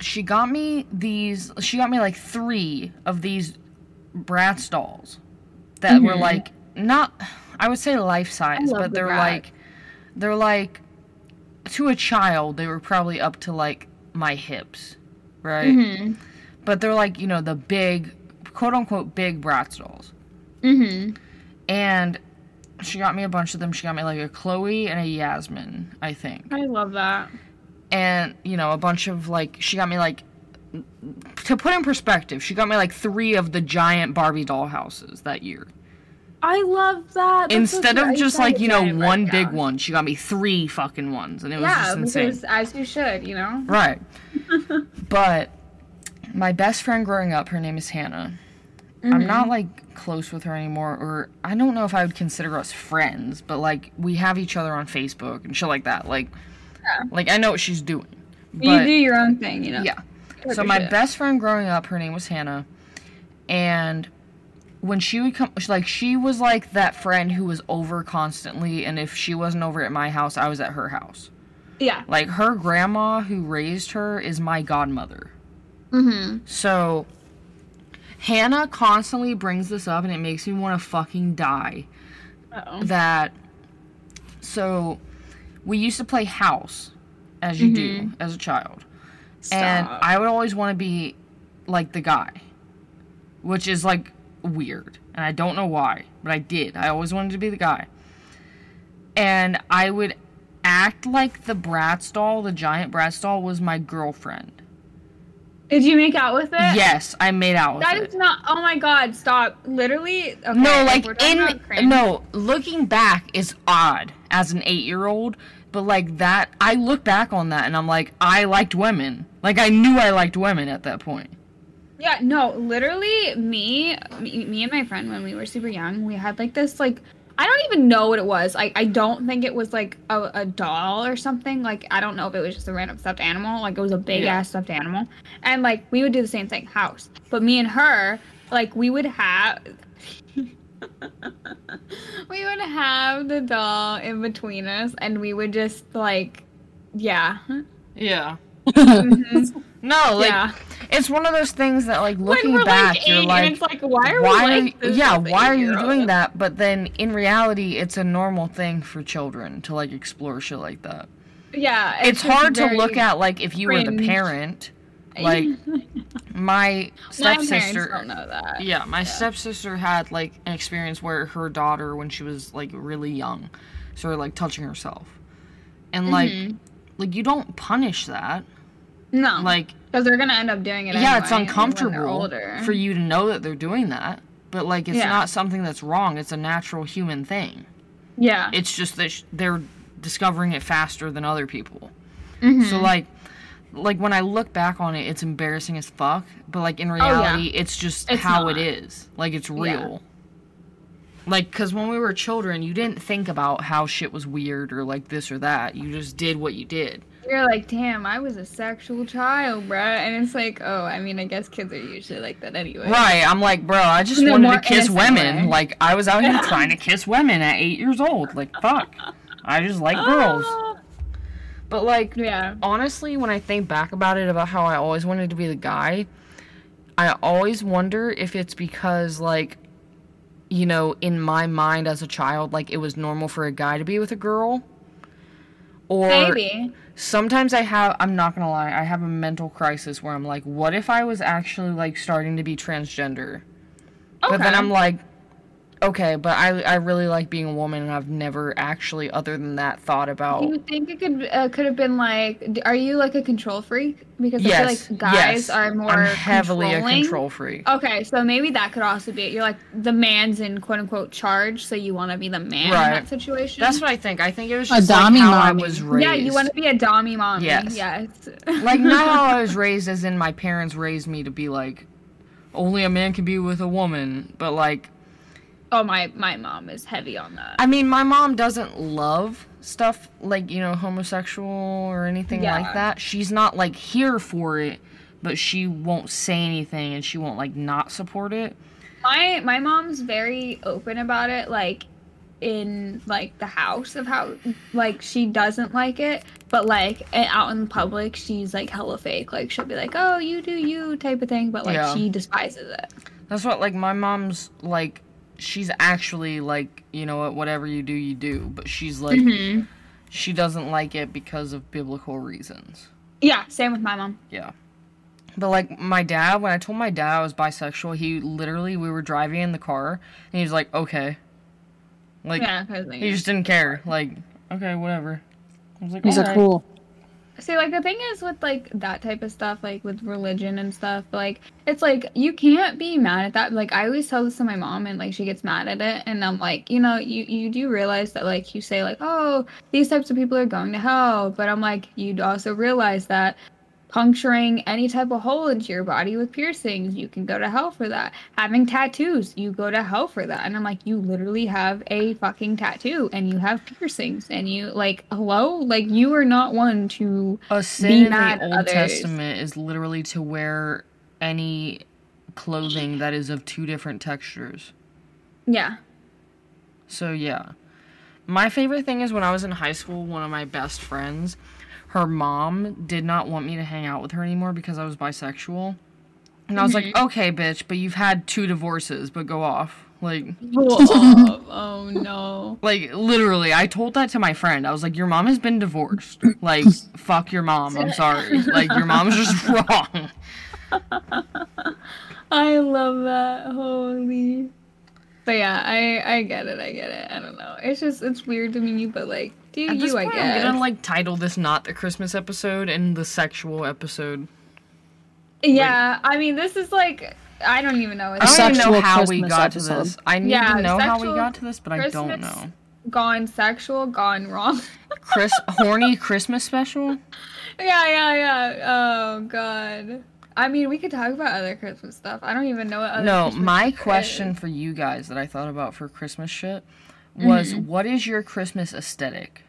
she got me these she got me like 3 of these Bratz dolls that were Mhm. like not I would say life size, but the they're like they're like to a child, they were probably up to like my hips, right? Mhm. But they're like, you know, the big quote unquote big Bratz dolls. Mhm. And she got me a bunch of them. She got me like a Chloe and a Yasmin, I think. I love that. And, you know, a bunch of like, she got me like, to put in perspective, she got me like three of the giant Barbie doll houses that year. I love that. That's Instead cute. I of just like, you know, giant one Barbie big house. one, she got me three fucking ones. And it was Yeah, just insane. because as you should, you know. Right. but my best friend growing up, her name is Hannah. I'm Mm-hmm. not like close with her anymore, or I don't know if I would consider us friends, but like we have each other on Facebook and shit like that. Like, Yeah. like I know what she's doing. you do your own thing, you know. yeah. So my shit. best friend growing up, her name was Hannah, and when she would come, like she was like that friend who was over constantly, and if she wasn't over at my house, I was at her house. Yeah. Like her grandma who raised her is my godmother. Mm-hmm. So Hannah constantly brings this up and it makes me want to fucking die. Uh-oh. That so we used to play house as you do mm-hmm. as a child. And I would always want to be like the guy. Which is like weird. And I don't know why, but I did. I always wanted to be the guy. And I would act like the Bratz doll, the giant Bratz doll, was my girlfriend. Did you make out with it? Yes, I made out with That it. is not. Oh my god! Stop. Literally. Okay, no, like in no, looking back is odd as an 8-year-old, but like that I look back on that and I'm like I liked women. Like I knew I liked women at that point. Yeah, no, literally, me, me, me and my friend when we were super young, we had like this like I don't even know what it was. Like I don't think it was like a, a doll or something. Like I don't know if it was just a random stuffed animal. Like it was a big Yeah. ass stuffed animal, and like we would do the same thing, house. But me and her, like we would have. we would have the doll in between us, and we would just like, yeah, Yeah. Mhm. No, like yeah. it's one of those things that like looking back like you're like and it's like, why are why are like yeah why are you doing that but then in reality it's a normal thing for children to like explore shit like that Yeah, it's, just hard to look at like if you were the parent like my My stepsister don't know that. yeah my stepsister had like an experience where her daughter when she was like really young started like touching herself and like Mhm. like you don't punish that No, like because they're gonna end up doing it. yeah, it's anyway they're uncomfortable for you to know that they're doing that, but like it's Yeah. not something that's wrong. It's a natural human thing. Yeah. It's just that sh- they're discovering it faster than other people. Mhm. So like, like when I look back on it, it's embarrassing as fuck. But like in Oh, yeah. reality, it's just It's how it not. is. Like it's real. Like, cause when we were children, you didn't think about how shit was weird or like this or that. You just did what you did. You're like, damn, I was a sexual child, bruh. And it's like, oh, I mean, I guess kids are usually like that anyway. Right. I'm like, bro, I just wanted to kiss women. way. Like, I was out here trying to kiss women at eight years old. Like, fuck. I just like girls. Oh. But, like, Yeah. honestly, when I think back about it, about how I always wanted to be the guy, I always wonder if it's because like you know, in my mind as a child, like it was normal for a guy to be with a girl. Or Maybe. sometimes I have I'm not gonna lie, I have a mental crisis where I'm like, what if I was actually like starting to be transgender? Okay. But then I'm like, okay, but I I really like being a woman and I've never actually other than that thought about Do you think it could uh, could have been like? Are you like a control freak? Because I yes, feel like guys yes. are more I'm heavily a control freak. Okay, so maybe that could also be it. You're like the man's in quote unquote charge, so you want to be the man Right. in that situation. That's what I think. I think it was A just like dummy how I was raised. Yeah, you want to be a dommy mommy. Yes. Yes. like not how I was raised, as in my parents raised me to be like, only a man can be with a woman. But like, oh, my my mom is heavy on that. I mean, my mom doesn't love stuff like you know homosexual or anything Yeah. like that. She's not like here for it, but she won't say anything and she won't like not support it. my my mom's very open about it like in like the house of how like she doesn't like it but like out in public she's like hella fake like she'll be like oh you do you type of thing but like Yeah. she despises it That's what like my mom's like. She's actually like you know what, whatever you do, you do. But she's like Mhm. she doesn't like it because of biblical reasons. yeah same with my mom Yeah. But like my dad, when I told my dad I was bisexual, he literally we were driving in the car and he was like, "Okay." Like yeah because he just didn't care. Like, okay, whatever. I was like, He's "Alright." like, cool. See, like the thing is with like that type of stuff, like with religion and stuff, like it's like you can't be mad at that. Like I always tell this to my mom, and like she gets mad at it, and I'm like, you know, you you do realize that like you say like, oh, these types of people are going to hell, but I'm like, you'd also realize that puncturing any type of hole into your body with piercings, you can go to hell for that. Having tattoos, you go to hell for that. And I'm like, you literally have a fucking tattoo and you have piercings and you like, hello? Like you are not one to A sin be in mad the Old others. Testament is literally to wear any clothing that is of two different textures. Yeah. So yeah. My favorite thing is when I was in high school, one of my best friends, her mom did not want me to hang out with her anymore because I was bisexual. And I was like, mm-hmm. "Okay, bitch, but you've had two divorces, but go off." Like oh, oh no. like literally, I told that to my friend. I was like, "Your mom has been divorced. Like fuck your mom. I'm sorry. Like your mom's just wrong." I love that. Holy. But yeah, I I get it. I get it. I don't know. It's just it's weird to me, but like, do At this you? I guess. I'm gonna like title this not the Christmas episode and the sexual episode. yeah. I mean, this is like I don't even know. I don't even know sexual how we Christmas got to this. I need Yeah, to know how we got to this, but I don't know. gone sexual, gone wrong. Chris, horny Christmas special. yeah, yeah, yeah. Oh god. I mean, we could talk about other Christmas stuff. I don't even know what other. No, Christmas my stuff question is. for you guys that I thought about for Christmas shit was, Mm-hmm. what is your Christmas aesthetic?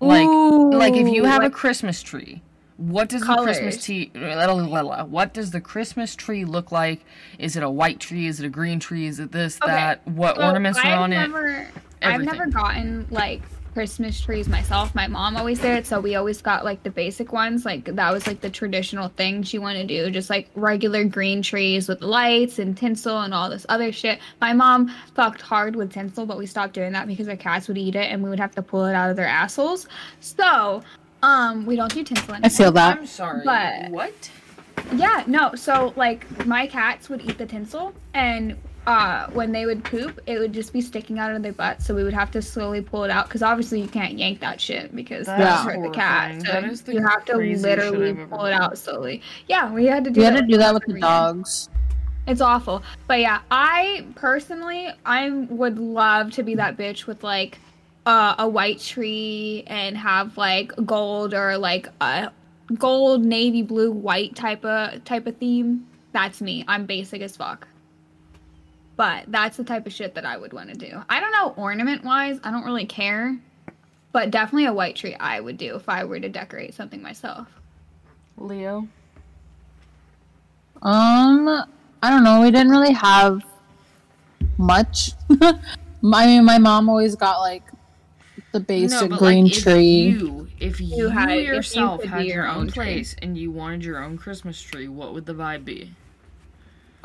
Like, like if you Ooh, have a Christmas tree, what does the Christmas Colors. tree? What does the Christmas tree look like? Is it a white tree? Is it a green tree? Is it this, Okay, that? What So, ornaments are I've on it? never, I've never gotten like Christmas trees myself. My mom always did, so we always got like the basic ones. Like that was like the traditional thing she wanted to do, just like regular green trees with lights and tinsel and all this other shit. My mom fucked hard with tinsel, but we stopped doing that because our cats would eat it and we would have to pull it out of their assholes. So, um, we don't do tinsel anymore. I feel that. I'm sorry. But- what? Yeah, no. So like my cats would eat the tinsel, and uh, when they would poop, it would just be sticking out of their butt. So we would have to slowly pull it out because obviously you can't yank that shit because That that's hurt the cat. So That is the you have to literally pull it out slowly. Yeah, we had to do. We had that to do that with the dogs. It's awful. But yeah, I personally, I would love to be that bitch with like uh, a white tree and have like gold or like a gold, navy blue, white type of type of theme. That's me. I'm basic as fuck. But that's the type of shit that I would want to do. I don't know ornament wise, I don't really care. But definitely a white tree I would do if I were to decorate something myself. Leo. Um, I don't know. We didn't really have much. I mean, my mom always got like the basic but, green like, if tree. You, if you, You had- if you yourself had your your own own tree. place and you wanted your own Christmas tree, what would the vibe be?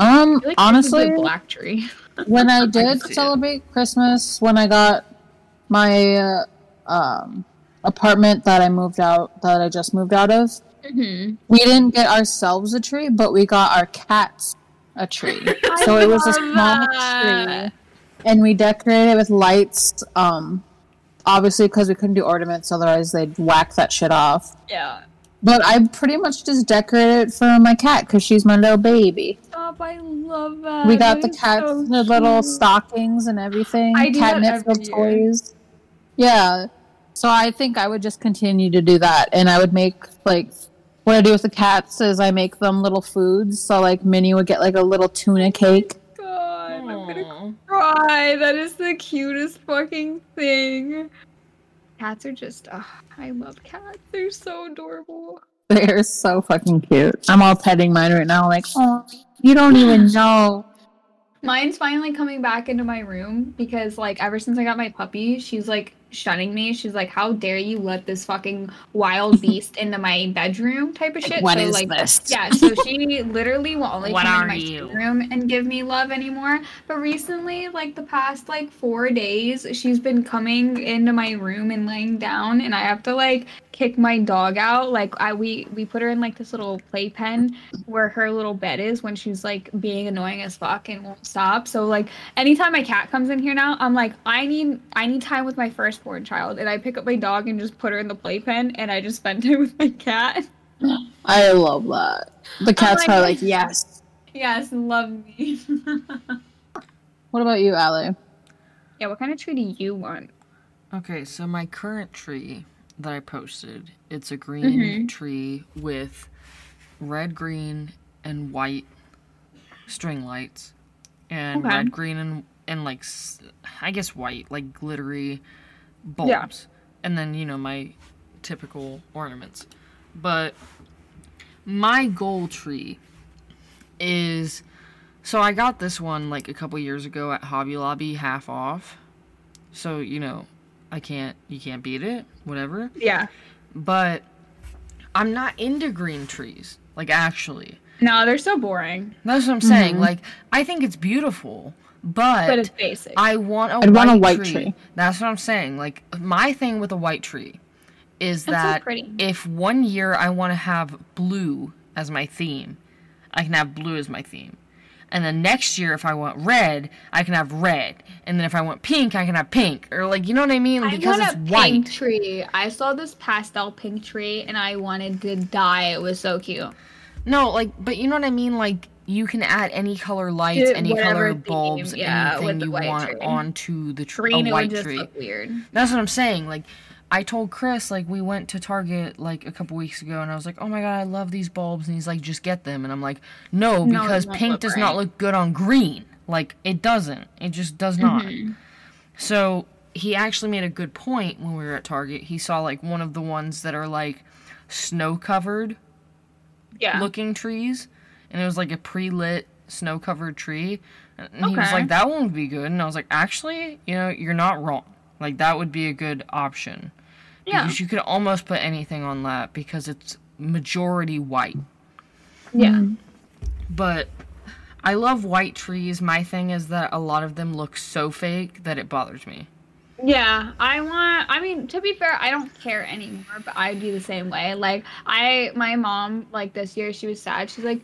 Um, I like honestly, black tree. when I did it. celebrate Christmas, when I got my uh, um, apartment that I moved out, that I just moved out of, Mm-hmm. we didn't get ourselves a tree, but we got our cats a tree. so it was a small that. tree, and we decorated it with lights. Um, obviously because we couldn't do ornaments, otherwise they'd whack that shit off. Yeah. But I pretty much just decorated it for my cat because she's my little baby. Stop! I love that. we got That the is cats so the little cute. stockings and everything. I do that catnip every filled year. toys. Yeah. So I think I would just continue to do that, and I would make like what I do with the cats is I make them little foods. So like Minnie would get like a little tuna cake. God, I'm gonna cry. That is the cutest fucking thing. Cats are just. Uh, I love cats. They're so adorable. They're so fucking cute. I'm all petting mine right now, like oh, you don't even know. Mine's finally coming back into my room because, like, ever since I got my puppy, she's like shunning me. She's like, "How dare you let this fucking wild beast into my bedroom?" Type of shit. What so, is like, this? Yeah, so she literally will only What come into my you? room and give me love anymore. But recently, like the past like four days, she's been coming into my room and laying down, and I have to like kick my dog out. Like I we we put her in like this little playpen where her little bed is when she's like being annoying as fuck and won't stop. So like anytime my cat comes in here now, I'm like I need I need time with my firstborn child, and I pick up my dog and just put her in the playpen, and I just spend time with my cat. I love that. The cats like- are like yes. Yes, love me. What about you, Allie? yeah, what kind of tree do you want? Okay, so my current tree that I posted, it's a green Mhm. tree with red, green, and white string lights, and Okay. red, green, and and like I guess white, like glittery bulbs, Yeah. and then you know my typical ornaments. But my goal tree is so I got this one like a couple years ago at Hobby Lobby half off. So, you know, I can't you can't beat it, whatever. Yeah. But I'm not into green trees, like actually. No, they're so boring. That's what I'm saying. Mm-hmm. Like I think it's beautiful, but, But it's basic. I want a I'd white want a white tree. tree. That's what I'm saying. Like my thing with a white tree is That's so that pretty. if one year I want to have blue as my theme, I can have blue as my theme. And then next year, if I want red, I can have red. And then if I want pink, I can have pink. Or like, you know what I mean? Because I it's want a white. pink tree. I saw this pastel pink tree and I wanted to die. It was so cute. No, like, but you know what I mean? Like, you can add any color lights, any color theme, bulbs, yeah, anything you want tree. onto the tree. Green, a it white tree. weird. That's what I'm saying. Like, I told Chris, like, we went to Target, like, a couple weeks ago, and I was like, oh my god, I love these bulbs. And he's like, just get them. And I'm like, no, No, because won't pink does right. not look good on green. Like, it doesn't. It just does not. Mm-hmm. So, he actually made a good point when we were at Target. He saw, like, one of the ones that are, like, snow covered Yeah. looking trees, and it was like a pre-lit snow-covered tree. And he was like, "That one would be good." And I was like, "Actually, you know, you're not wrong. Like that would be a good option yeah. because you could almost put anything on that because it's majority white." Yeah. Mm. But I love white trees. My thing is that a lot of them look so fake that it bothers me. Yeah, I want. I mean, to be fair, I don't care anymore, but I'd be the same way. Like, I, my mom, like this year, she was sad. She's like,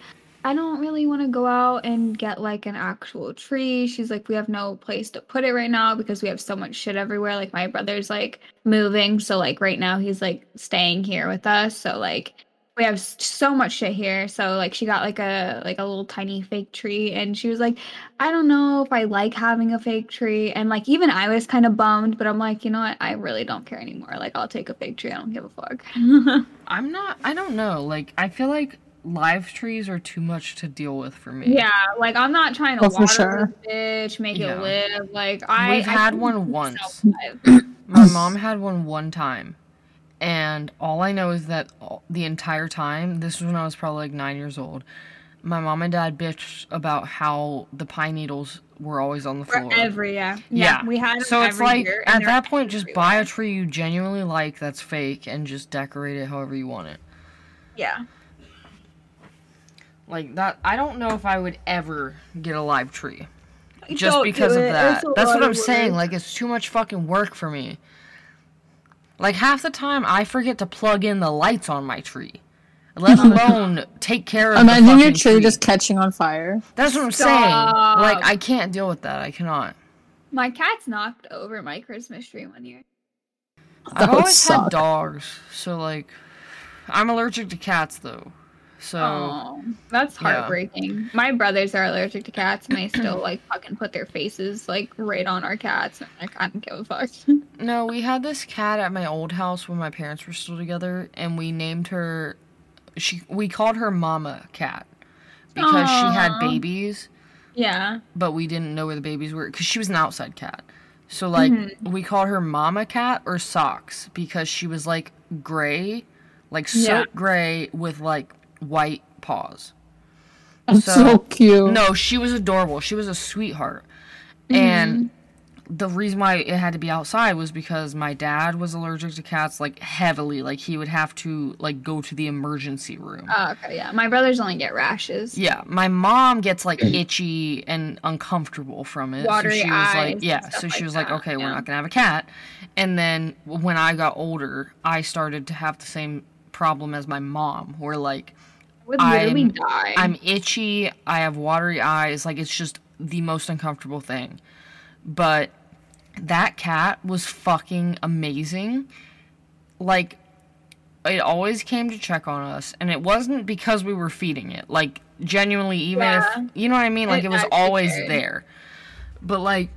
I don't really want to go out and get like an actual tree. She's like, we have no place to put it right now because we have so much shit everywhere. Like, my brother's like moving, so like right now he's like staying here with us. So like, we have so much shit here. So like, she got like a like a little tiny fake tree, and she was like, I don't know if I like having a fake tree. And like even I was kind of bummed, but I'm like, you know what? I really don't care anymore. Like I'll take a fake tree. I don't give a fuck. I'm not. I don't know. Like I feel like live trees are too much to deal with for me. yeah, like I'm not trying to for water sure. this bitch, make Yeah. it live. Like I We've I had can one once. My mom had one one time, and all I know is that all, the entire time, this was when I was probably like nine years old, my mom and dad bitched about how the pine needles were always on the For floor. every yeah. yeah. yeah, we had 'em So it's like year, at that point, just buy a tree you genuinely like that's fake and just decorate it however you want it. Yeah. Like that I don't know if I would ever get a live tree. Just Don't because of that. That's what I'm of saying. Like it's too much fucking work for me. Like half the time I forget to plug in the lights on my tree. Let alone take care of the Imagine your fucking tree just catching on fire. That's what I'm Stop. saying. Like I can't deal with that. I cannot. My cat's knocked over my Christmas tree one year. I've That would always had dogs, so like I'm allergic to cats though. So Oh, that's yeah. heartbreaking. My brothers are allergic to cats, and they still like fucking put their faces like right on our cats. And like, I don't give a fuck. no, we had this cat at my old house when my parents were still together, and we named her. She we called her Mama Cat because she had babies, yeah. but we didn't know where the babies were because she was an outside cat. So like Mm-hmm. we called her Mama Cat or Socks because she was like gray, like soap Yeah. gray with like white paws. That's So- so, cute. No, she was adorable. She was a sweetheart. Mm-hmm. And the reason why it had to be outside was because my dad was allergic to cats like heavily. Like he would have to like go to the emergency room. Oh, okay. Yeah. My brothers only get rashes. yeah, my mom gets like itchy and uncomfortable from it. Watery so she was like, yeah. So she was like, that, okay, we're not gonna have a cat. And then when I got older, I started to have the same problem as my mom, where like Would literally I'm- die. I'm itchy. I have watery eyes. Like it's just the most uncomfortable thing. But that cat was fucking amazing. Like it always came to check on us, and it wasn't because we were feeding it. Like genuinely, even Yeah. if you know what I mean. Like It it was always cared. there. But like,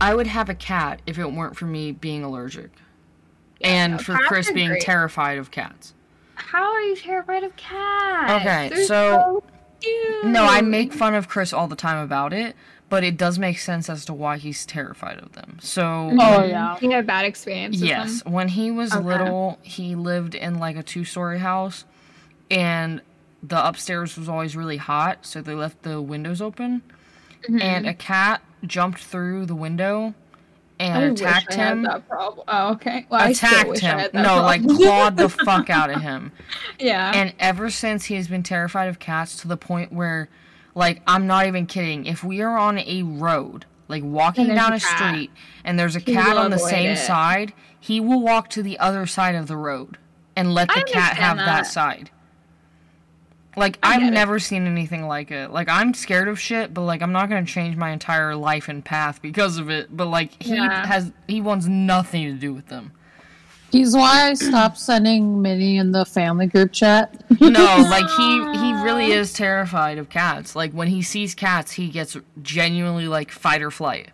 I would have a cat if it weren't for me being allergic, and no, for Chris being great. terrified of cats. How are you terrified of cats? Okay, They're so- cute. No, I make fun of Chris all the time about it, but it does make sense as to why he's terrified of them. So, Oh yeah. He had bad experience. with yes, them? when he was Okay. little, he lived in like a two story house, and the upstairs was always really hot, so they left the windows open, Mm-hmm. and a cat jumped through the window and I attacked him. that problem. Oh, okay. Well, Attacked him. No, like clawed the fuck out of him. yeah. And ever since he has been terrified of cats to the point where, like, I'm not even kidding. If we are on a road, like walking down a a, cat, street, and there's a he cat on the same it. side, he will walk to the other side of the road and let the cat have that. that. side. Like, I I've get it. never seen anything like it. Like, I'm scared of shit, but, like, I'm not gonna change my entire life and path because of it. But, like, he Yeah. has, he wants nothing to do with them. He's why I stopped sending Minnie in the family group chat. No, like he he really is terrified of cats. Like when he sees cats, he gets genuinely like fight or flight.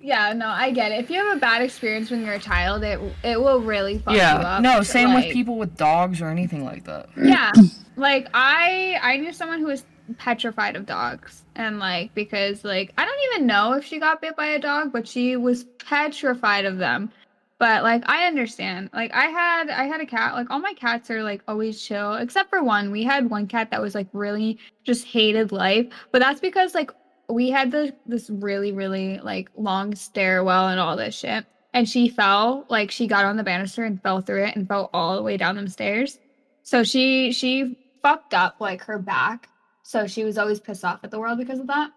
yeah, no, I get it. If you have a bad experience when you're a child, it it will really fuck you Yeah. up. No, So, same with people with dogs or anything like that. Yeah. Like I I knew someone who was petrified of dogs and like because like I don't even know if she got bit by a dog, but she was petrified of them. But like I understand. Like I had I had a cat. Like all my cats are like always chill except for one. We had one cat that was like really just hated life, but that's because like we had the this really really like long stairwell and all this shit. And she fell, like she got on the banister and fell through it and fell all the way down them stairs. So she she fucked up like her back. So she was always pissed off at the world because of that.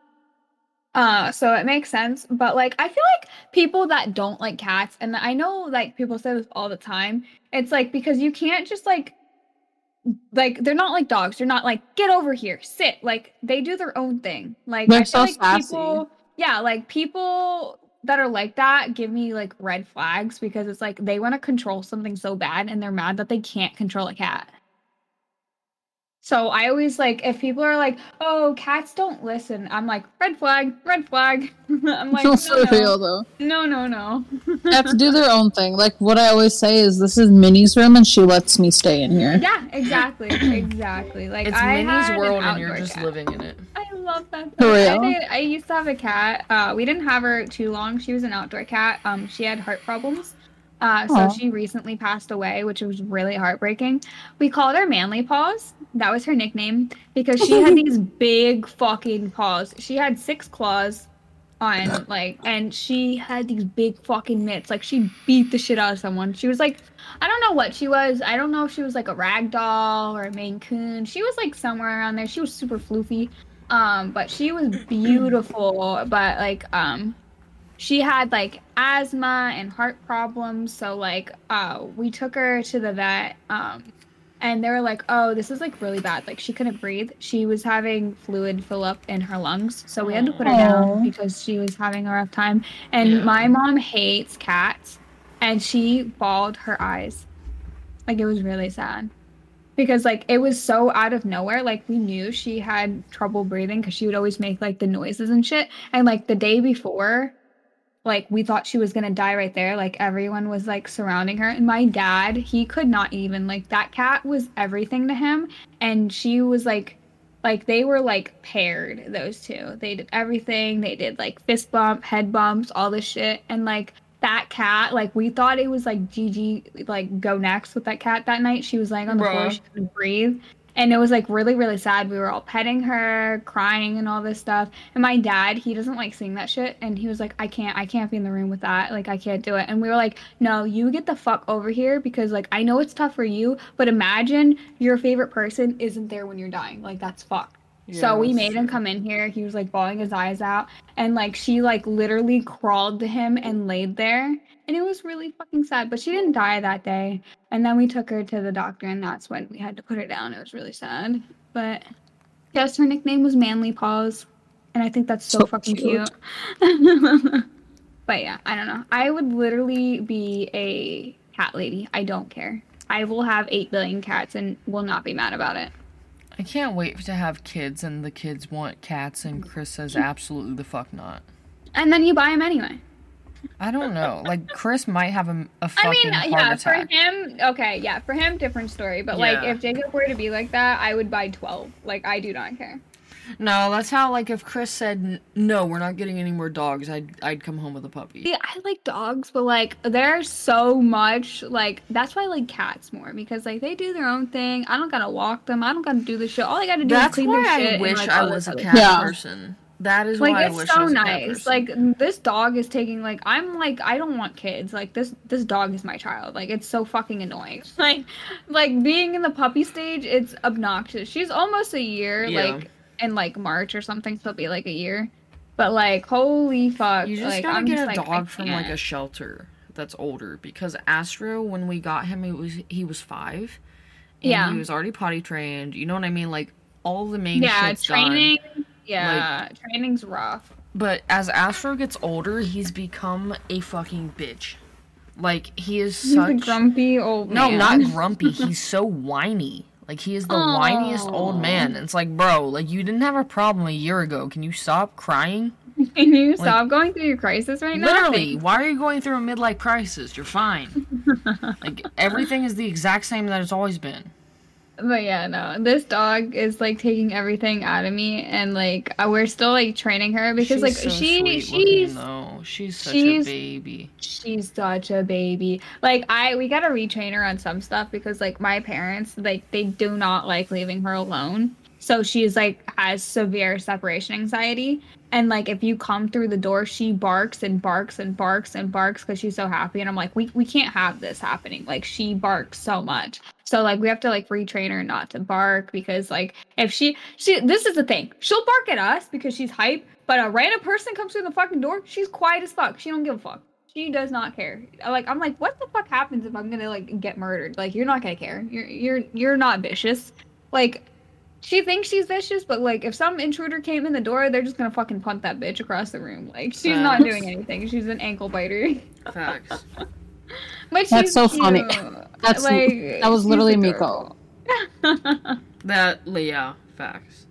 Uh so it makes sense, but like I feel like people that don't like cats and I know like people say this all the time. It's like because you can't just like like they're not like dogs. They're not like get over here, sit. Like they do their own thing. Like They're I feel so like sassy. people yeah, like people that are like that give me like red flags because it's like they want to control something so bad and they're mad that they can't control a cat. So I always like if people are like, "Oh, cats don't listen," I'm like, "Red flag, red flag." I'm like, no, For real though. no, no, no, no. Cats do their own thing. Like what I always say is this is Minnie's room and she lets me stay in here. Yeah, exactly, exactly. Like It's I Minnie's had an world and you're just cat. living in it. I love that. For though. I, real? did, I used to have a cat. Uh, we didn't have her too long. She was an outdoor cat. Um, she had heart problems. Uh, so she recently passed away, which was really heartbreaking. We called her Manly Paws. That was her nickname because she had these big fucking paws. She had six claws on like and she had these big fucking mitts. Like she beat the shit out of someone. She was like i don't know what she was. I don't know if she was like a rag doll or a maine coon. She was like somewhere around there. She was super floofy. Um but she was beautiful. But like um she had like asthma and heart problems so like uh we took her to the vet um and they were like oh this is like really bad. Like she couldn't breathe. She was having fluid fill up in her lungs so we had to put her Aw. down because she was having a rough time. And Yeah. my mom hates cats and she bawled her eyes. Like it was really sad. Because like it was so out of nowhere. Like we knew she had trouble breathing because she would always make like the noises and shit. And like the day before like we thought she was gonna die right there like everyone was like surrounding her. And my dad he could not even like that cat was everything to him. And she was like like they were like paired those two. They did everything. They did like fist bump head bumps all this shit. And like that cat like we thought it was like Gigi like go next with that cat that night. She was laying on the floor. She couldn't breathe and it was like really really sad. We were all petting her crying and all this stuff. And my dad he doesn't like seeing that shit. And he was like i can't i can't be in the room with that. Like i can't do it. And we were like no you get the fuck over here because like i know it's tough for you but imagine your favorite person isn't there when you're dying. Like that's fucked. So we made him come in here. He was like bawling his eyes out. And like she like literally crawled to him and laid there and it was really fucking sad but she didn't die that day. And then we took her to the doctor and that's when we had to put her down. It was really sad. But yes her nickname was manly paws and i think that's so, So fucking cute. cute, but yeah i don't know. I would literally be a cat lady. I don't care. I will have 8 billion cats and will not be mad about it. I can't wait to have kids and the kids want cats and Chris says absolutely the fuck not. and then you buy them anyway I don't know. Like Chris might have a, a I fucking mean, heart yeah, attack. for him, okay, yeah, for him, different story. But like, if Jacob were to be like that, I would buy twelve. Like, I do not care. No, that's how like if Chris said no, we're not getting any more dogs, I'd I'd come home with a puppy. See, I like dogs, but like, there's so much. Like, that's why I like cats more because like they do their own thing. I don't gotta walk them. I don't gotta do the shit. All I gotta do is That's clean why their shit. I and, wish like, I was a cat Yeah. person. That is like why I it's wish so was a cat nice like this dog is taking like i'm like i don't want kids like this this dog is my child like it's so fucking annoying like like being in the puppy stage it's obnoxious she's almost a year Yeah. like in like march or something so it'll be like a year but like holy fuck You just like, gotta I'm get just a like, dog from like a shelter that's older because Astro, when we got him, he was he was five. And Yeah. he was already potty trained. You know what I mean? Like all the main yeah shit's done. Yeah training's rough But as Astro gets older, he's become a fucking bitch. Like he is he's a such grumpy old no, man. not grumpy. He's so whiny. Like he is the whiniest old man. It's like, bro, like you didn't have a problem a year ago. Can you stop crying? can you stop going through your crisis right now Literally, why are you going through a midlife crisis? You're fine. like everything is the exact same that it's always been. But yeah, no, this dog is like taking everything out of me, and like uh, we're still like training her because She's like so she she's looking, she's such she's- a baby. she's such a baby. Like I we gotta retrain her on some stuff because like my parents like they do not like leaving her alone. So she's like has severe separation anxiety. And like if you come through the door, she barks and barks and barks and barks because she's so happy. And I'm like, we we can't have this happening. Like she barks so much. So like we have to like retrain her not to bark because like if she she this is the thing. She'll bark at us because she's hype, but a random person comes through the fucking door, she's quiet as fuck. She don't give a fuck. She does not care. Like I'm like, what the fuck happens if I'm gonna like get murdered? Like you're not gonna care. You're you're you're not vicious. Like she thinks she's vicious, but like if some intruder came in the door, they're just gonna fucking punt that bitch across the room. Like she's not doing anything. She's an ankle biter. Facts. But That's she's so funny. That's- like that was she's literally adorable. That Leah facts.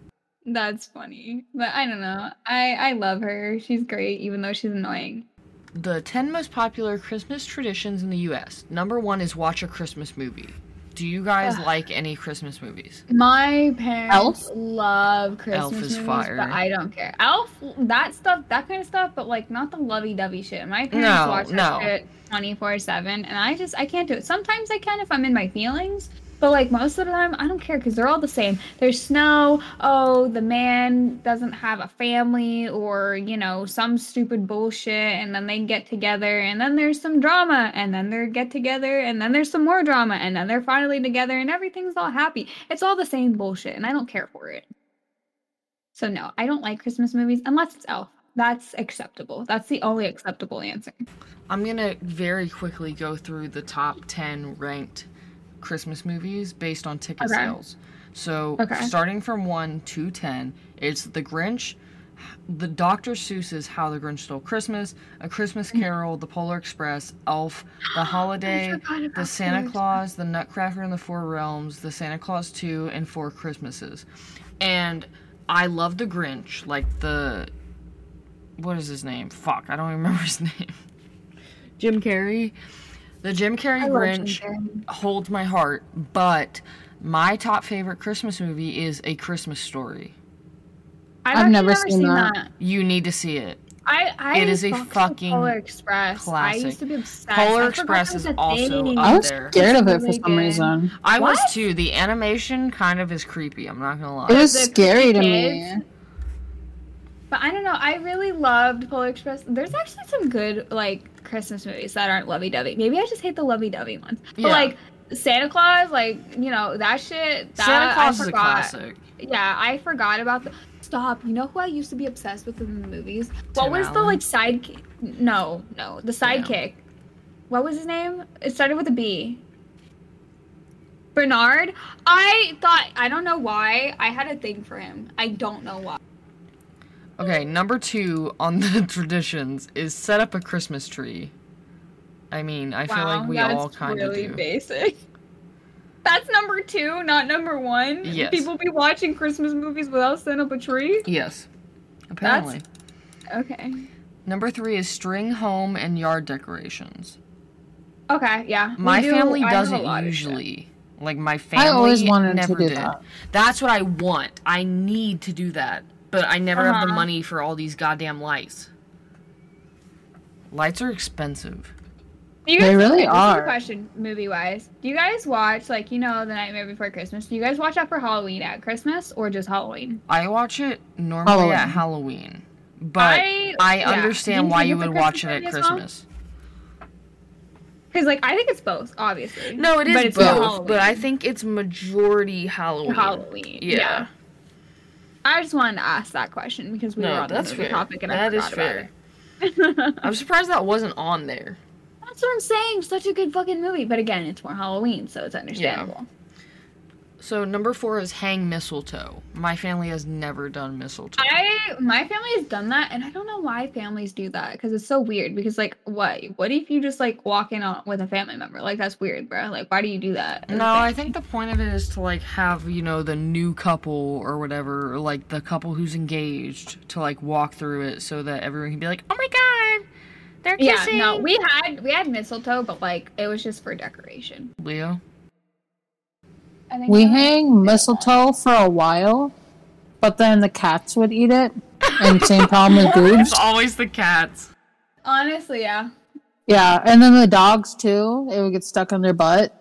That's funny. But I don't know. I I love her. She's great, even though she's annoying. The 10 most popular Christmas traditions in the US. Number 1 is watch a Christmas movie. Do you guys Ugh. like any Christmas movies? My parents Elf? love Christmas Elf is movies, fire. but I don't care. Elf, that stuff, that kind of stuff, but like not the lovey-dovey shit. My parents No, watch that no. shit twenty four seven, and I just I can't do it. Sometimes I can if I'm in my feelings, But like most of the time, I don't care because they're all the same. There's snow. Oh, the man doesn't have a family, or you know, some stupid bullshit, and then they get together, and then there's some drama, and then they get together, and then there's some more drama, and then they're finally together, and everything's all happy. It's all the same bullshit, and I don't care for it. So no, I don't like Christmas movies unless it's Elf. That's acceptable. That's the only acceptable answer. I'm gonna very quickly go through the top 10 ranked Christmas movies based on ticket Okay. sales. So, Okay. starting from 1 to 10, it's The Grinch, the Dr. Seuss's How the Grinch Stole Christmas, A Christmas mm-hmm. Carol, The Polar Express, Elf, The Holiday, The Santa Clause, The Nutcracker and the Four Realms, The Santa Clause 2, and Four Christmases. And I love The Grinch, like the. What is his name? Fuck, I don't even remember his name. Jim Carrey. The Jim Carrey I Jim Grinch Carrey. holds my heart, but my top favorite Christmas movie is A Christmas Story. I've, I've never never seen seen that. that. You need to see it. I, I It is a fucking Polar Express. I classic. used to be obsessed. Polar Express is also thing. up I was there. scared of it for some reason. I was too. The animation kind of is creepy. I'm not gonna lie. It was The scary to kids. me. But I don't know. I really loved Polar Express. There's actually some good like Christmas movies that aren't lovey-dovey. Maybe I just hate the lovey-dovey ones. But Yeah. like Santa Clause, like you know that shit. That Santa Clause I is a classic. Yeah, I forgot about the. Stop. You know who I used to be obsessed with in the movies? what Tim was the like sidekick? No, no, the sidekick. What was his name? It started with a B. Bernard. I thought I don't know why I had a thing for him. I don't know why. Okay, number two on the traditions is set up a Christmas tree. I mean, I feel like we all kind of really do. basic. That's number two, not number one. Yes. People be watching Christmas movies without setting up a tree. Yes, apparently. Okay. Number three is string home and yard decorations. Okay. Yeah. My do- family I have a doesn't lot of shit. usually. Like my family I always wanted never to do did. that. That's what I want. I need to do that, but I never have the Uh-huh. money for all these goddamn lights. Lights are expensive. Do you They guys, really okay, this is a are. question, movie wise. Do you guys watch like you know the Nightmare Before Christmas? Do you guys watch that for Halloween at Christmas or just Halloween? I watch it normally at Halloween. Halloween, but I, I- yeah. understand Do you why you it's a would watch it at Christmas movie as well? Because like I think it's both, obviously. No, it is But both, but I think it's majority Halloween. Halloween. Yeah. Yeah. I just wanted to ask that question because we No, were on that's the movie fair. topic and That I forgot fair. about it. I'm surprised that wasn't on there. That's what I'm saying. Such a good fucking movie. But again, it's more Halloween, so it's understandable. So number four is hang mistletoe. My family has never done mistletoe. I my family has done that, and I don't know why families do that because it's so weird. Because like, what? What if you just like walk in on with a family member? Like that's weird, bro. Like, why do you do that? No, I think the point of it is to like have, you know, the new couple or whatever, or like the couple who's engaged to like walk through it so that everyone can be like, "Oh my god, they're kissing. Yeah, kissing." no, we had we had mistletoe, but like it was just for decoration. Leo. I think We hang mistletoe for a while, but then the cats would eat it. And same problem with boobs. It's always the cats. Honestly, yeah. Yeah, and then the dogs too. It would get stuck on their butt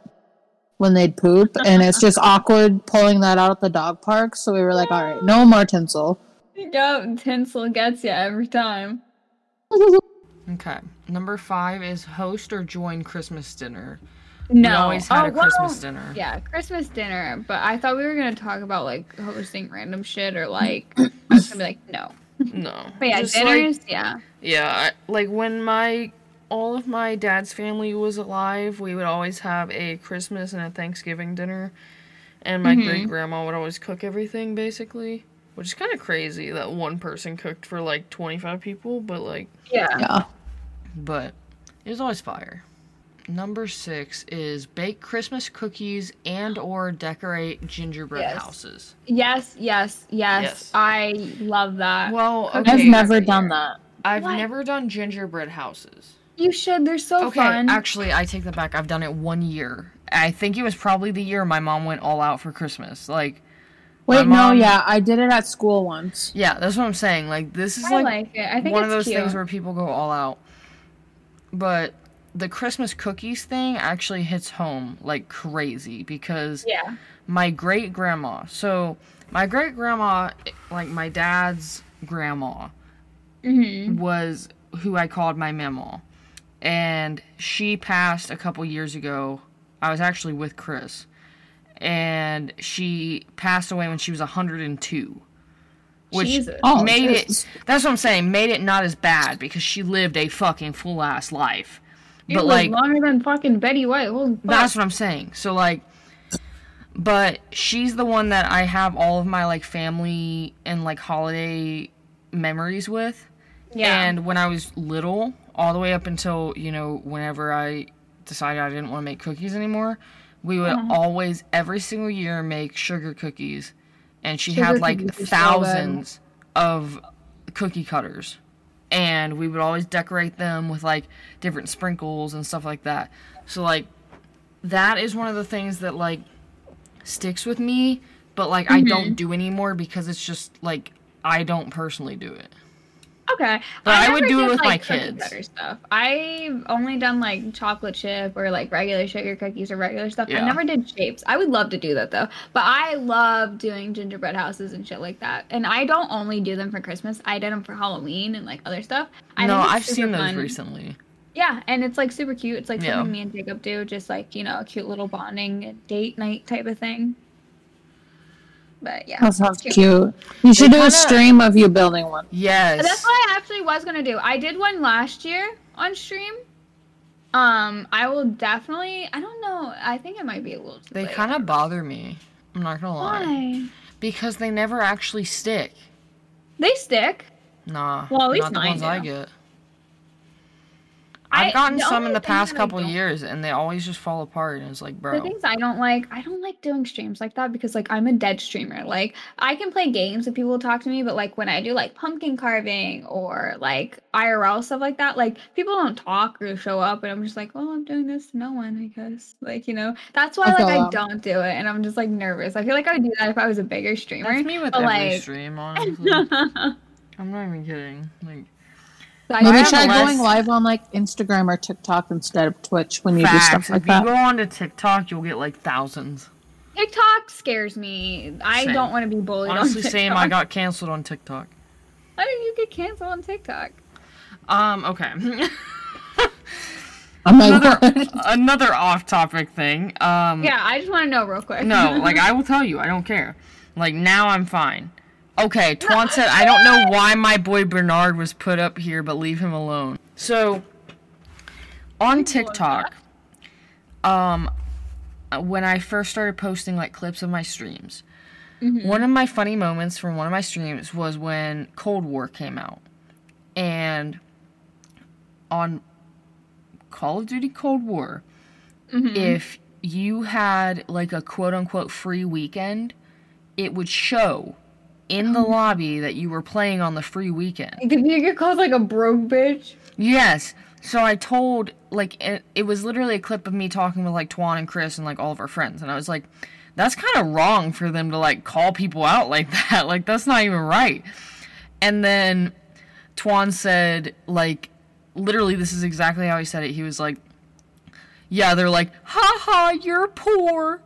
when they'd poop, uh-huh. and it's just awkward pulling that out at the dog park. So we were like, all right, no more tinsel. Yep, tinsel gets you every time. Okay. Number five is host or join Christmas dinner. We No, always had Oh, a Christmas well, dinner. Yeah, Christmas dinner. But I thought we were gonna talk about like hosting random shit or like I was gonna be like no. No. But yeah, Just, like, dinners. yeah. Yeah, I- like when my all of my dad's family was alive, we would always have a Christmas and a Thanksgiving dinner, and my Mhm. great grandma would always cook everything basically, which is kind of crazy that one person cooked for like twenty five people, but like, Yeah. Yeah. but it was always fire. Number six is bake Christmas cookies and or decorate gingerbread Yes. houses. Yes, yes, yes, Yes. I love that. Well, Okay. I've never done that. I've What? never done gingerbread houses. you should. They're so Okay, fun. actually, I take that back. I've done it one year. I think it was probably the year my mom went all out for Christmas. Like, Wait, My no, yeah, I did it at school once. yeah, that's what I'm saying. Like, this is I like, like, it. I think one it's of those cute. things where people go all out. But the Christmas cookies thing actually hits home like crazy because Yeah. my great grandma. So my great grandma, like my dad's grandma, Mm-hmm. was who I called my mama, and she passed a couple years ago. I was actually with Chris, and she passed away when she was 102. Which Jesus. Oh, made Jesus. it. That's what I'm saying. Made it not as bad because she lived a fucking full ass life. You but live like longer than fucking Betty White. Holy fuck. that's what I'm saying. So like but she's the one that I have all of my like family and like holiday memories with. yeah. And when I was little, all the way up until, you know, whenever I decided I didn't want to make cookies anymore, we would Uh-huh. always every single year make sugar cookies. And she Sugar had like cookies are so thousands of cookie cutters. And we would always decorate them with like different sprinkles and stuff like that. So like that is one of the things that like sticks with me, but like I Mm-hmm. don't do anymore because it's just like I don't personally do it. Okay. But I would never do it with my like, cookie kids. cutter Stuff. I've only done like chocolate chip or like regular sugar cookies or regular stuff. Yeah. I never did shapes. I would love to do that though. But I love doing gingerbread houses and shit like that. And I don't only do them for Christmas. I did them for Halloween and like other stuff. I no, I've seen those fun. recently. Yeah, and it's like super cute. It's like Yeah. something me and Jacob do, just like you know, a cute little bonding date night type of thing. But yeah, That sounds it's cute. You should do kinda- a stream of you building one. Yes. That's what I actually was gonna do. I did one last year on stream. Um, I will definitely. I don't know. I think it might be a little. Too they kind of bother me. I'm not gonna lie. Why? Because they never actually stick. They stick. Nah. Well, at least not the mine ones I get. I- I've gotten the some in the past couple don't- years, and they always just fall apart. And it's like, bro. The things I don't like, I don't like doing streams like that because like I'm a dead streamer. Like I can play games and people talk to me, but like when I do like pumpkin carving or like IRL stuff like that, like people don't talk or show up, and I'm just like, well, I'm doing this to no one, I guess. Like you know, that's why I like I that. don't do it, and I'm just like nervous. I feel like I would do that if I was a bigger streamer. That's me with but, every like- stream, honestly. I'm not even kidding. Like, So I Maybe try a going live on like Instagram or TikTok instead of Twitch when you do stuff like if you that. go onto TikTok, you'll get like thousands. TikTok scares me. I Same. don't want to be bullied. Honestly, on same. TikTok. I got canceled on TikTok. How did you get canceled on TikTok? Um. Okay. Another another off-topic thing. Um. Yeah, I just want to know real quick. No, like I will tell you, I don't care. Like now I'm fine. Okay, Twan said I don't know why my boy Bernard was put up here, but leave him alone. So on TikTok, um when I first started posting like clips of my streams, one of my funny moments from one of my streams was when Cold War came out. And on Call of Duty Cold War, if you had like a quote unquote free weekend, it would show in the lobby that you were playing on the free weekend. Did you get called like a broke bitch? Yes. So I told like it, it was literally a clip of me talking with like Twan and Chris and like all of our friends and I was like that's kind of wrong for them to like call people out like that. Like that's not even right. And then Twan said like literally this is exactly how he said it. He was like yeah, they're like ha ha, you're poor.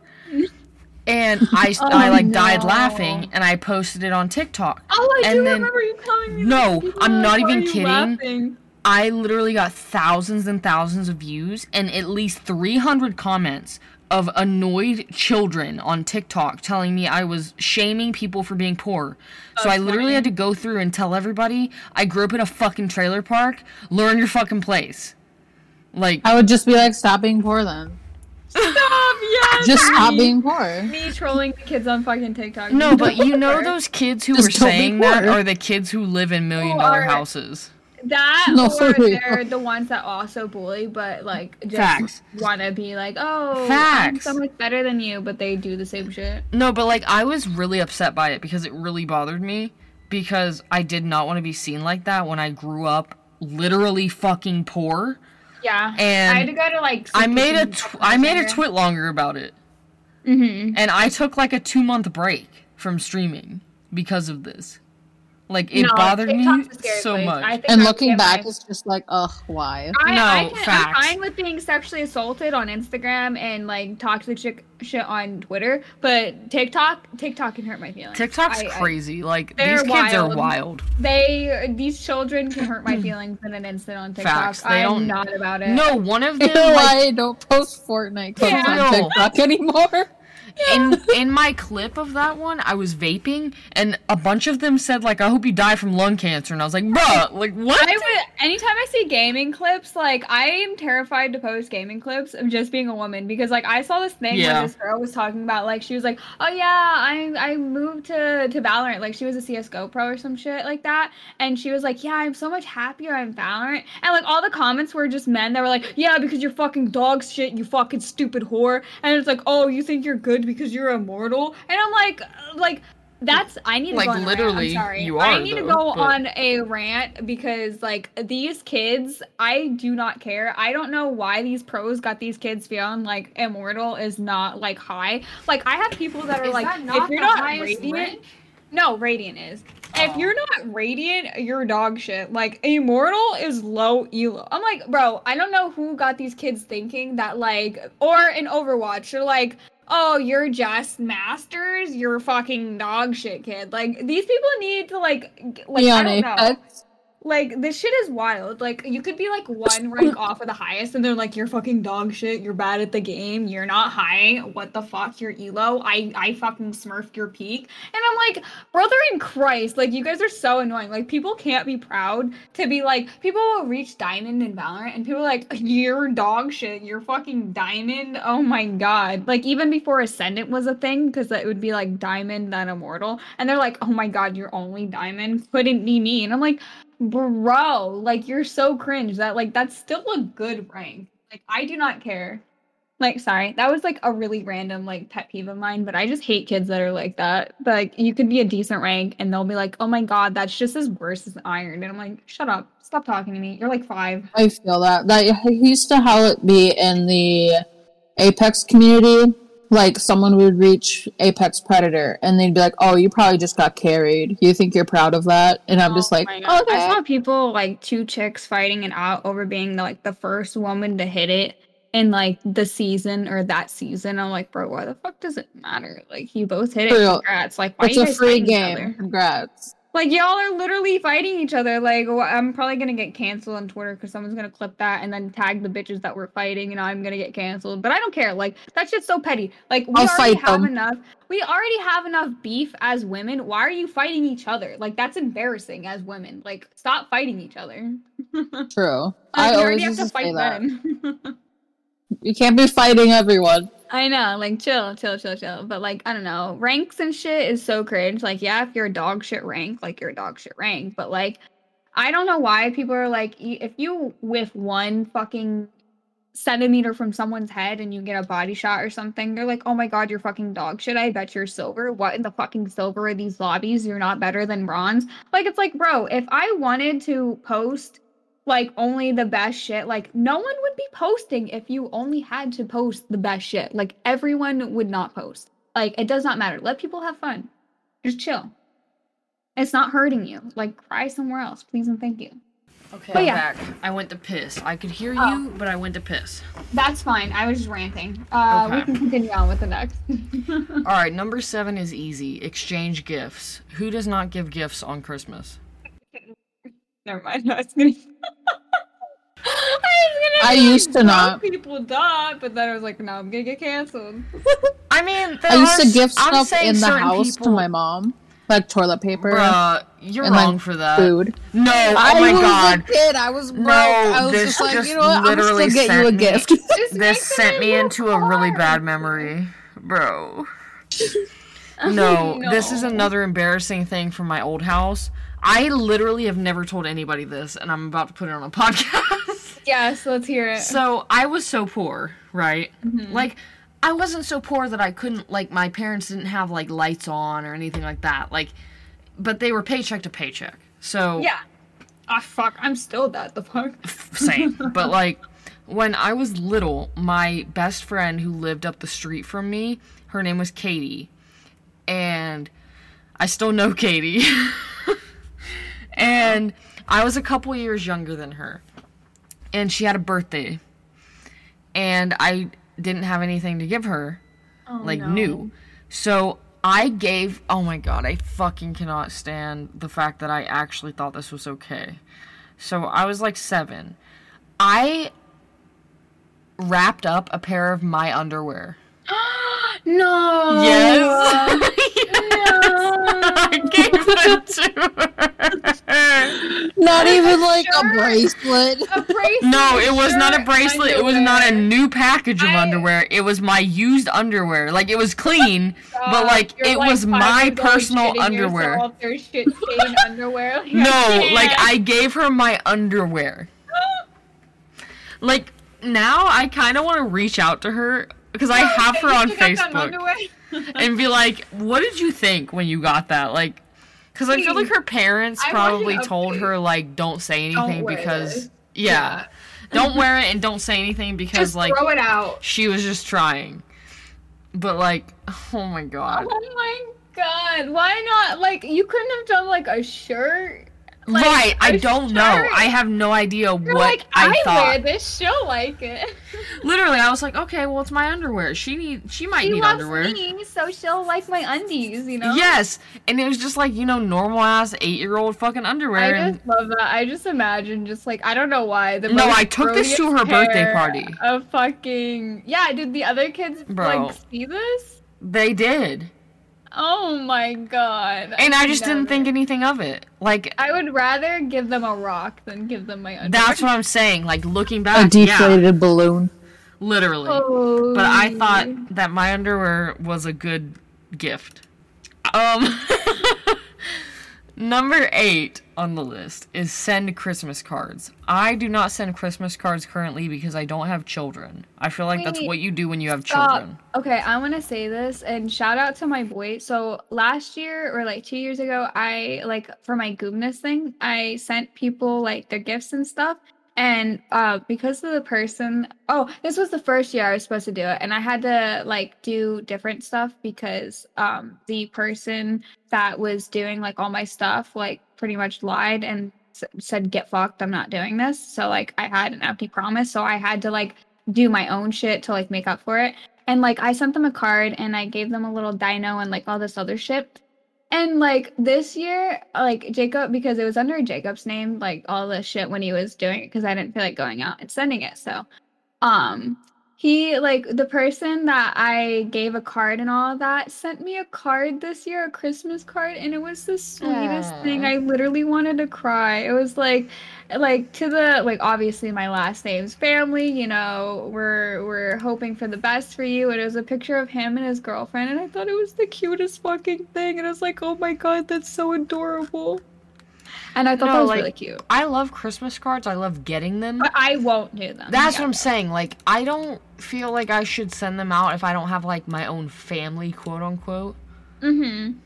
And I, I Oh, like died laughing and I posted it on TikTok. Oh, I And do then- remember you telling me. No, this. I'm not even kidding. laughing? I literally got thousands and thousands of views and at least 300 comments of annoyed children on TikTok telling me I was shaming people for being poor. So I literally funny. had to go through and tell everybody I grew up in a fucking trailer park. Learn your fucking place. Like, I would just be like, stop being poor then. Stop! Yes. Just stop being poor. me trolling the kids on fucking TikTok. no, but you know those kids who Just were saying that are the kids who live in million Who dollar are- houses. that No, or for real. they're the ones that also bully, but like just Facts. want to be like, oh, Facts. I'm so much better than you, but they do the same shit. No, but like I was really upset by it because it really bothered me because I did not want to be seen like that when I grew up literally fucking poor. Yeah, And I had to go to like. I made a tw- I made a twit longer about it. Mm-hmm. And I took like a 2 month break from streaming because of this. Like it No, bothered me TikTok's a scary so place. much. And I looking back, my- it's just like, ugh, why? I, No, I can, I'm fine with being sexually assaulted on Instagram and like toxic shit, shit on Twitter, but TikTok, TikTok can hurt my feelings. TikTok's I- I- crazy. like these kids are wild. wild. they, these children can hurt my hmm. feelings in an instant on TikTok. Facts, they I am don't- not about it. No, one of Ew, them like I don't post Fortnite clips Yeah. on TikTok anymore. In in my clip of that one, I was vaping, and a bunch of them said like, "I hope you die from lung cancer," and I was like, "Bruh, like what?" I would anytime I see gaming clips, like I am terrified to post gaming clips of just being a woman because like I saw this thing Yeah. where this girl was talking about like she was like, Oh yeah, I I moved to to Valorant, like she was a CSGO pro or some shit like that. And she was like, Yeah, I'm so much happier on Valorant. And like all the comments were just men that were like, Yeah, because you're fucking dog shit, you fucking stupid whore. And it's like, Oh, you think you're good because you're immortal? And I'm like uh, like that's I need to Like, go on a rant. literally, I'm sorry. you I are, need to go but- on a rant because like these kids, I do not care. I don't know why these pros got these kids feeling like immortal is not like high. Like I have people that are Is like, that if you're not radiant, rank? no, radiant is. If Oh. you're not radiant, you're dog shit. Like immortal is low elo. I'm like, bro, I don't know who got these kids thinking that like, or in Overwatch, they're like, oh, you're just masters, you're fucking dog shit, kid. Like these people need to like, like I don't know. Apex. Like this shit is wild. Like you could be like one rank off of the highest, and they're like, "You're fucking dog shit. You're bad at the game. You're not high. What the fuck? You're elo. I I fucking smurfed your peak." And I'm like, brother in Christ, like you guys are so annoying. Like people can't be proud to be like people will reach diamond in Valorant, and people are like, "You're dog shit. You're fucking diamond." Oh my god. Like even before Ascendant was a thing, because it would be like diamond then immortal, and they're like, "Oh my god, you're only diamond. Couldn't be me." And I'm like bro like you're so cringe that like that's still a good rank like i do not care. Like sorry that was like a really random like pet peeve of mine but i just hate kids that are like that. Like you could be a decent rank and they'll be like oh my god that's just as worse as iron. And i'm like shut up. Stop talking to me. You're like five. I feel that. That used to how it be in the Apex community. Like someone would reach Apex Predator and they'd be like, "Oh, you probably just got carried. You think you're proud of that?" And I'm just Oh like, oh, "Okay." I saw people like two chicks fighting it out over being like the first woman to hit it in like the season or that season. I'm like, bro, why the fuck does it matter? Like you both hit it. Congrats. Like why It's you a free game. Congrats. Like y'all are literally fighting each other. Like I'm probably gonna get canceled on Twitter because someone's gonna clip that and then tag the bitches that were fighting, and I'm gonna get canceled. But I don't care. Like that's just so petty. Like we I'll already have them. enough. We already have enough beef as women. Why are you fighting each other? Like that's embarrassing as women. Like stop fighting each other. True. Like, I always already have to to fight that. men. You can't be fighting everyone. I know, like chill, chill, chill, chill. But like, I don't know, ranks and shit is so cringe. Like, yeah, if you're a dog shit rank, like you're a dog shit rank. But like, I don't know why people are like, if you whiff one fucking centimeter from someone's head and you get a body shot or something, they're like, oh my god, you're fucking dog shit. I bet you're silver. What in the fucking silver are these lobbies? You're not better than bronze. Like, it's like, bro, if I wanted to post like only the best shit. Like no one would be posting if you only had to post the best shit. Like everyone would not post. Like it does not matter. Let people have fun. Just chill. It's not hurting you. Like cry somewhere else, please and thank you. Okay, But I'm yeah. back. I went to piss. I could hear Oh. you, but I went to piss. That's fine. I was just ranting. Uh, we can continue on with the next. All right, number seven is easy. Exchange gifts. Who does not give gifts on Christmas? Never mind. I was gonna. I was gonna. I used to not. People dot, but then I was like, no, I'm gonna get canceled. I mean, I used to give I'm stuff in the certain house to my mom, like toilet paper Bruh, you're and, like, wrong for that. food. No, oh I my was god. a kid. I was broke. No, I was this just like, just you know what? I'm gonna literally still get you a sent me- gift. This, This makes it sent me little into a really bad memory, bro. No, this is another embarrassing thing from my old house. I literally have never told anybody this, and I'm about to put it on a podcast. Yes, let's hear it. so I was so poor, right? Mm-hmm. Like, I wasn't so poor that I couldn't like my parents didn't have like lights on or anything like that. Like, but they were paycheck to paycheck. So Yeah. Ah, fuck. I'm still that. The fuck. same. but like when I was little, my best friend who lived up the street from me, her name was Katie. And I still know Katie. And I was a couple years younger than her, and she had a birthday, and I didn't have anything to give her, Oh, like no. new, so I gave. Oh my god, I fucking cannot stand the fact that I actually thought this was okay. So I was like seven. I wrapped up a pair of my underwear. No. Yes. No. I gave them to her. Not even like a bracelet. A bracelet. No, it was not a shirt, bracelet. It was not a new package of I- underwear. It was my used underwear. Like it was clean, oh but like it like, was my personal shitting underwear. yourself, There's shit underwear. Like, No, I like. I gave her my underwear. Like now I kind of want to reach out to her because I have her on You got that Facebook and be like, "What did you think when you got that?" Like cuz I feel like her parents probably told update. her like don't say Don't anything because this. yeah. don't wear it and don't say anything because Just like throw it out. she was just trying. But like, oh my god. Oh my god! Why not? Like you couldn't have done like a shirt. Like, right, I don't know. I have no idea You're what like, I, I, thought. wear this. She'll like it. Literally, I was like, okay, well, it's my underwear. She need, she might she need loves underwear. me, so she'll like my undies. You know. Yes, and it was just like you know normal ass eight year old fucking underwear. I and just love that. I just imagine just like I don't know why. The No, I took this to her birthday party. A fucking yeah, did the other kids Bro. like see this? they did, Oh my god! and I could just didn't think anything of it. Like I would rather give them a rock than give them my underwear. that's what I'm saying. Like looking A back, yeah, deflated balloon. literally. Oh, But I thought that my underwear was a good gift. Um, number eight on the list is send Christmas cards. I do not send Christmas cards currently because I don't have children. I feel like that's what you do when you have Stop. children. Okay, I want to say this and shout out to my boy. So last year or like two years ago, I like for my goobness thing, I sent people like their gifts and stuff. And uh, because of the person, oh, this was the first year I was supposed to do it, and I had to like do different stuff because um, the person that was doing like all my stuff like pretty much lied and s- said get fucked. I'm not doing this. So like I had an empty promise, so I had to like do my own shit to like make up for it. And like I sent them a card and I gave them a little dino and like all this other shit. And like this year, like Jacob, because it was under Jacob's name, like all this shit when he was doing it, because I didn't feel like going out and sending it. So, um, he like the person that I gave a card and all of that sent me a card this year, a Christmas card, and it was the sweetest thing. I literally wanted to cry. It was like, like to the like obviously my last name's family. You know, we're we're hoping for the best for you. And it was a picture of him and his girlfriend, and I thought it was the cutest fucking thing. And I was like, oh my god, that's so adorable. And I thought No, that was like- really cute. I love Christmas cards. I love getting them. But I won't do them. That's Yeah. what I'm saying. Like, I don't feel like I should send them out if I don't have like my own family, quote unquote. Mm-hmm.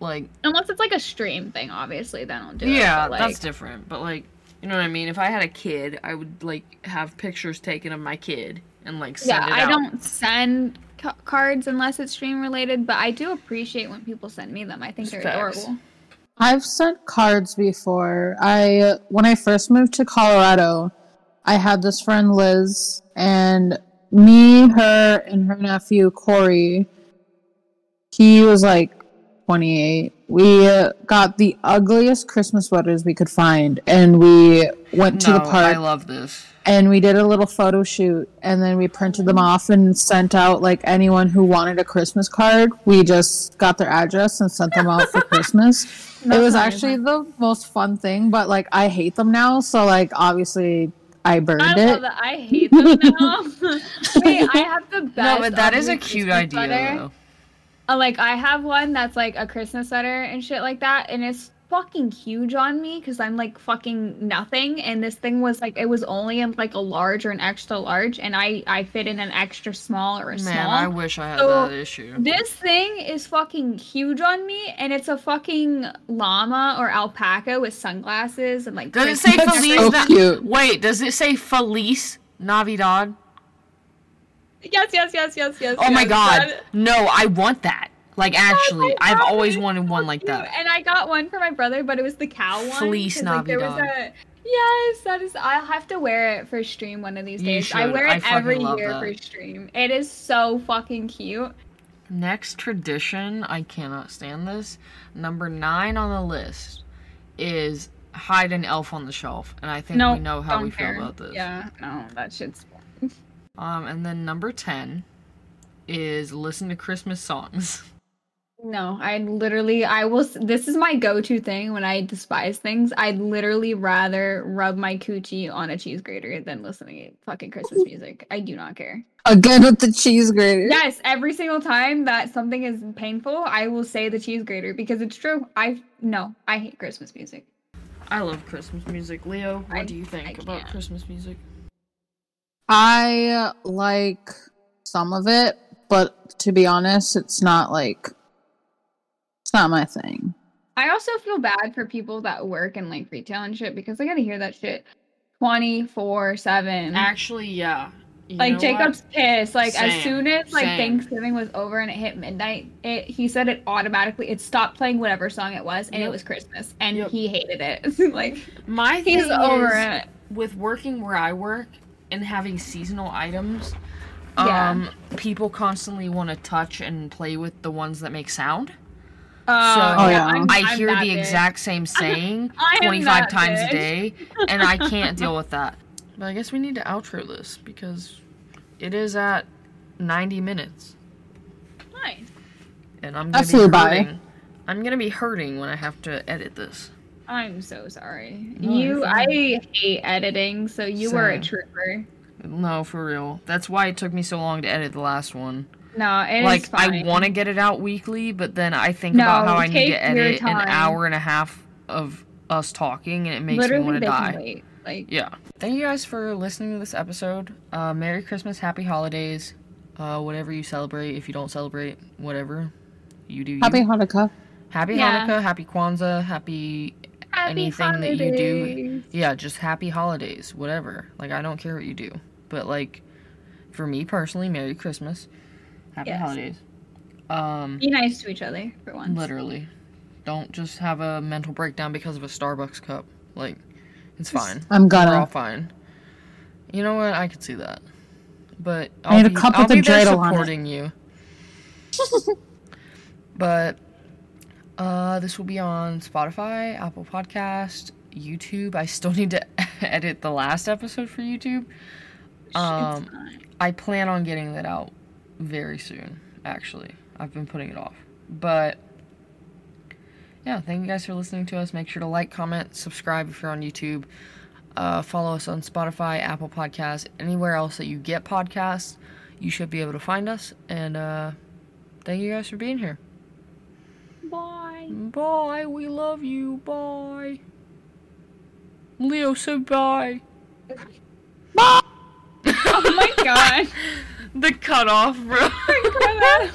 Like, Unless it's like a stream thing, obviously, then I'll do it. yeah, like, that's different. But like, you know what I mean? If I had a kid, I would like have pictures taken of my kid and like send yeah, it I out. don't send ca- cards unless it's stream related, but I do appreciate when people send me them. I think they're Facts. adorable. I've sent cards before. I when I first moved to Colorado, I had this friend Liz, and me, her, and her nephew Corey. He was like 28. We uh, got the ugliest Christmas sweaters we could find, and we went to no, the park I love this. and we did a little photo shoot and then we printed them off and sent out like anyone who wanted a christmas card we just got their address and sent them out for christmas it was amazing. actually the most fun thing but like i hate them now so like obviously i burned I it love that. I hate them now. Wait, I have the best. No, but that is a cute Christmas idea sweater. though. Uh, like I have one that's like a Christmas sweater and shit like that, and it's fucking huge on me because I'm like fucking nothing. And this thing was like it was only in like a large or an extra large, and I I fit in an extra small or a Man, small. I wish I had So, that issue. This thing is fucking huge on me, and it's a fucking llama or alpaca with sunglasses and like. Does it say Christmas Feliz? so Na- cute. Wait, does it say Feliz Navidad? Yes, yes, yes, yes, yes. Oh my god. that- No, I want that. Like actually, my I've always wanted one like that. And I got one for my brother, but it was the cow one. Fleece like, there was a Yes, that is. I'll have to wear it for stream one of these days. I wear it fucking every year that. for stream. It is so fucking cute. Next tradition, I cannot stand this. Number nine on the list is hide an elf on the shelf, and I think No, we know how we care. feel about this. Yeah, no, that shit's. Um, and then number ten is listen to Christmas songs. No, I literally, I will. This is my go-to thing when I despise things. I'd literally rather rub my coochie on a cheese grater than listening to fucking Christmas music. I do not care. Again with the cheese grater. Yes, every single time that something is painful, I will say the cheese grater because it's true. I no, I hate Christmas music. I love Christmas music. Leo, what I- do you think I about can't. Christmas music? I like some of it, but to be honest, it's not like it's not my thing. I also feel bad for people that work in like retail and shit because I gotta hear that shit twenty four seven. Actually, yeah. You Like know Jacob's pissed. Like as soon as like same. Thanksgiving was over and it hit midnight, it he said it automatically it stopped playing whatever song it was and Yep. it was Christmas and Yep. he hated it. like? My thing he's over is, it. with working where I work and having seasonal items, Yeah. um, people constantly want to touch and play with the ones that make sound. Uh, Oh, yeah. I'm- I I'm hear the bitch. exact same saying 25 that times a day, and I can't deal with that. But I guess we need to outro this because it is at 90 minutes, Nice. and I'm That gonna flew be by. hurting. I'm gonna be hurting when I have to edit this. I'm so sorry. No, you're. I hate editing, so you were a trooper. No, for real. That's why it took me so long to edit the last one. No, it's like fine. I want to get it out weekly, but then I think No, about how I need to edit an hour and a half of us talking, and it makes Literally, me want to die. Like, Yeah. Thank you guys for listening to this episode. Uh, Merry Christmas, Happy Holidays, uh, whatever you celebrate. If you don't celebrate, whatever you do. You. Happy Hanukkah. Happy Yeah. Hanukkah, Happy Kwanzaa, Happy happy anything that you do. Yeah, just Happy Holidays, whatever. Like I don't care what you do, but like for me personally, Merry Christmas, Happy Yes. Holidays. Um, Be nice to each other for once. literally, don't just have a mental breakdown because of a Starbucks cup. Like, it's fine. I'm gonna. We're gonna. all fine. You know what? I could see that. But I I'll need a cup I'll with a be there dreidel on it. supporting you. but uh, this will be on Spotify, Apple Podcast, YouTube. I still need to edit the last episode for YouTube. Um. I plan on getting that out very soon. Actually, I've been putting it off, but yeah, thank you guys for listening to us. Make sure to like, comment, subscribe if you're on YouTube. Uh, follow us on Spotify, Apple Podcasts, anywhere else that you get podcasts. You should be able to find us. And uh, thank you guys for being here. Bye. Bye. We love you. Bye. Leo said bye. Bye. Oh my god. The cutoff, bro. I forgot that.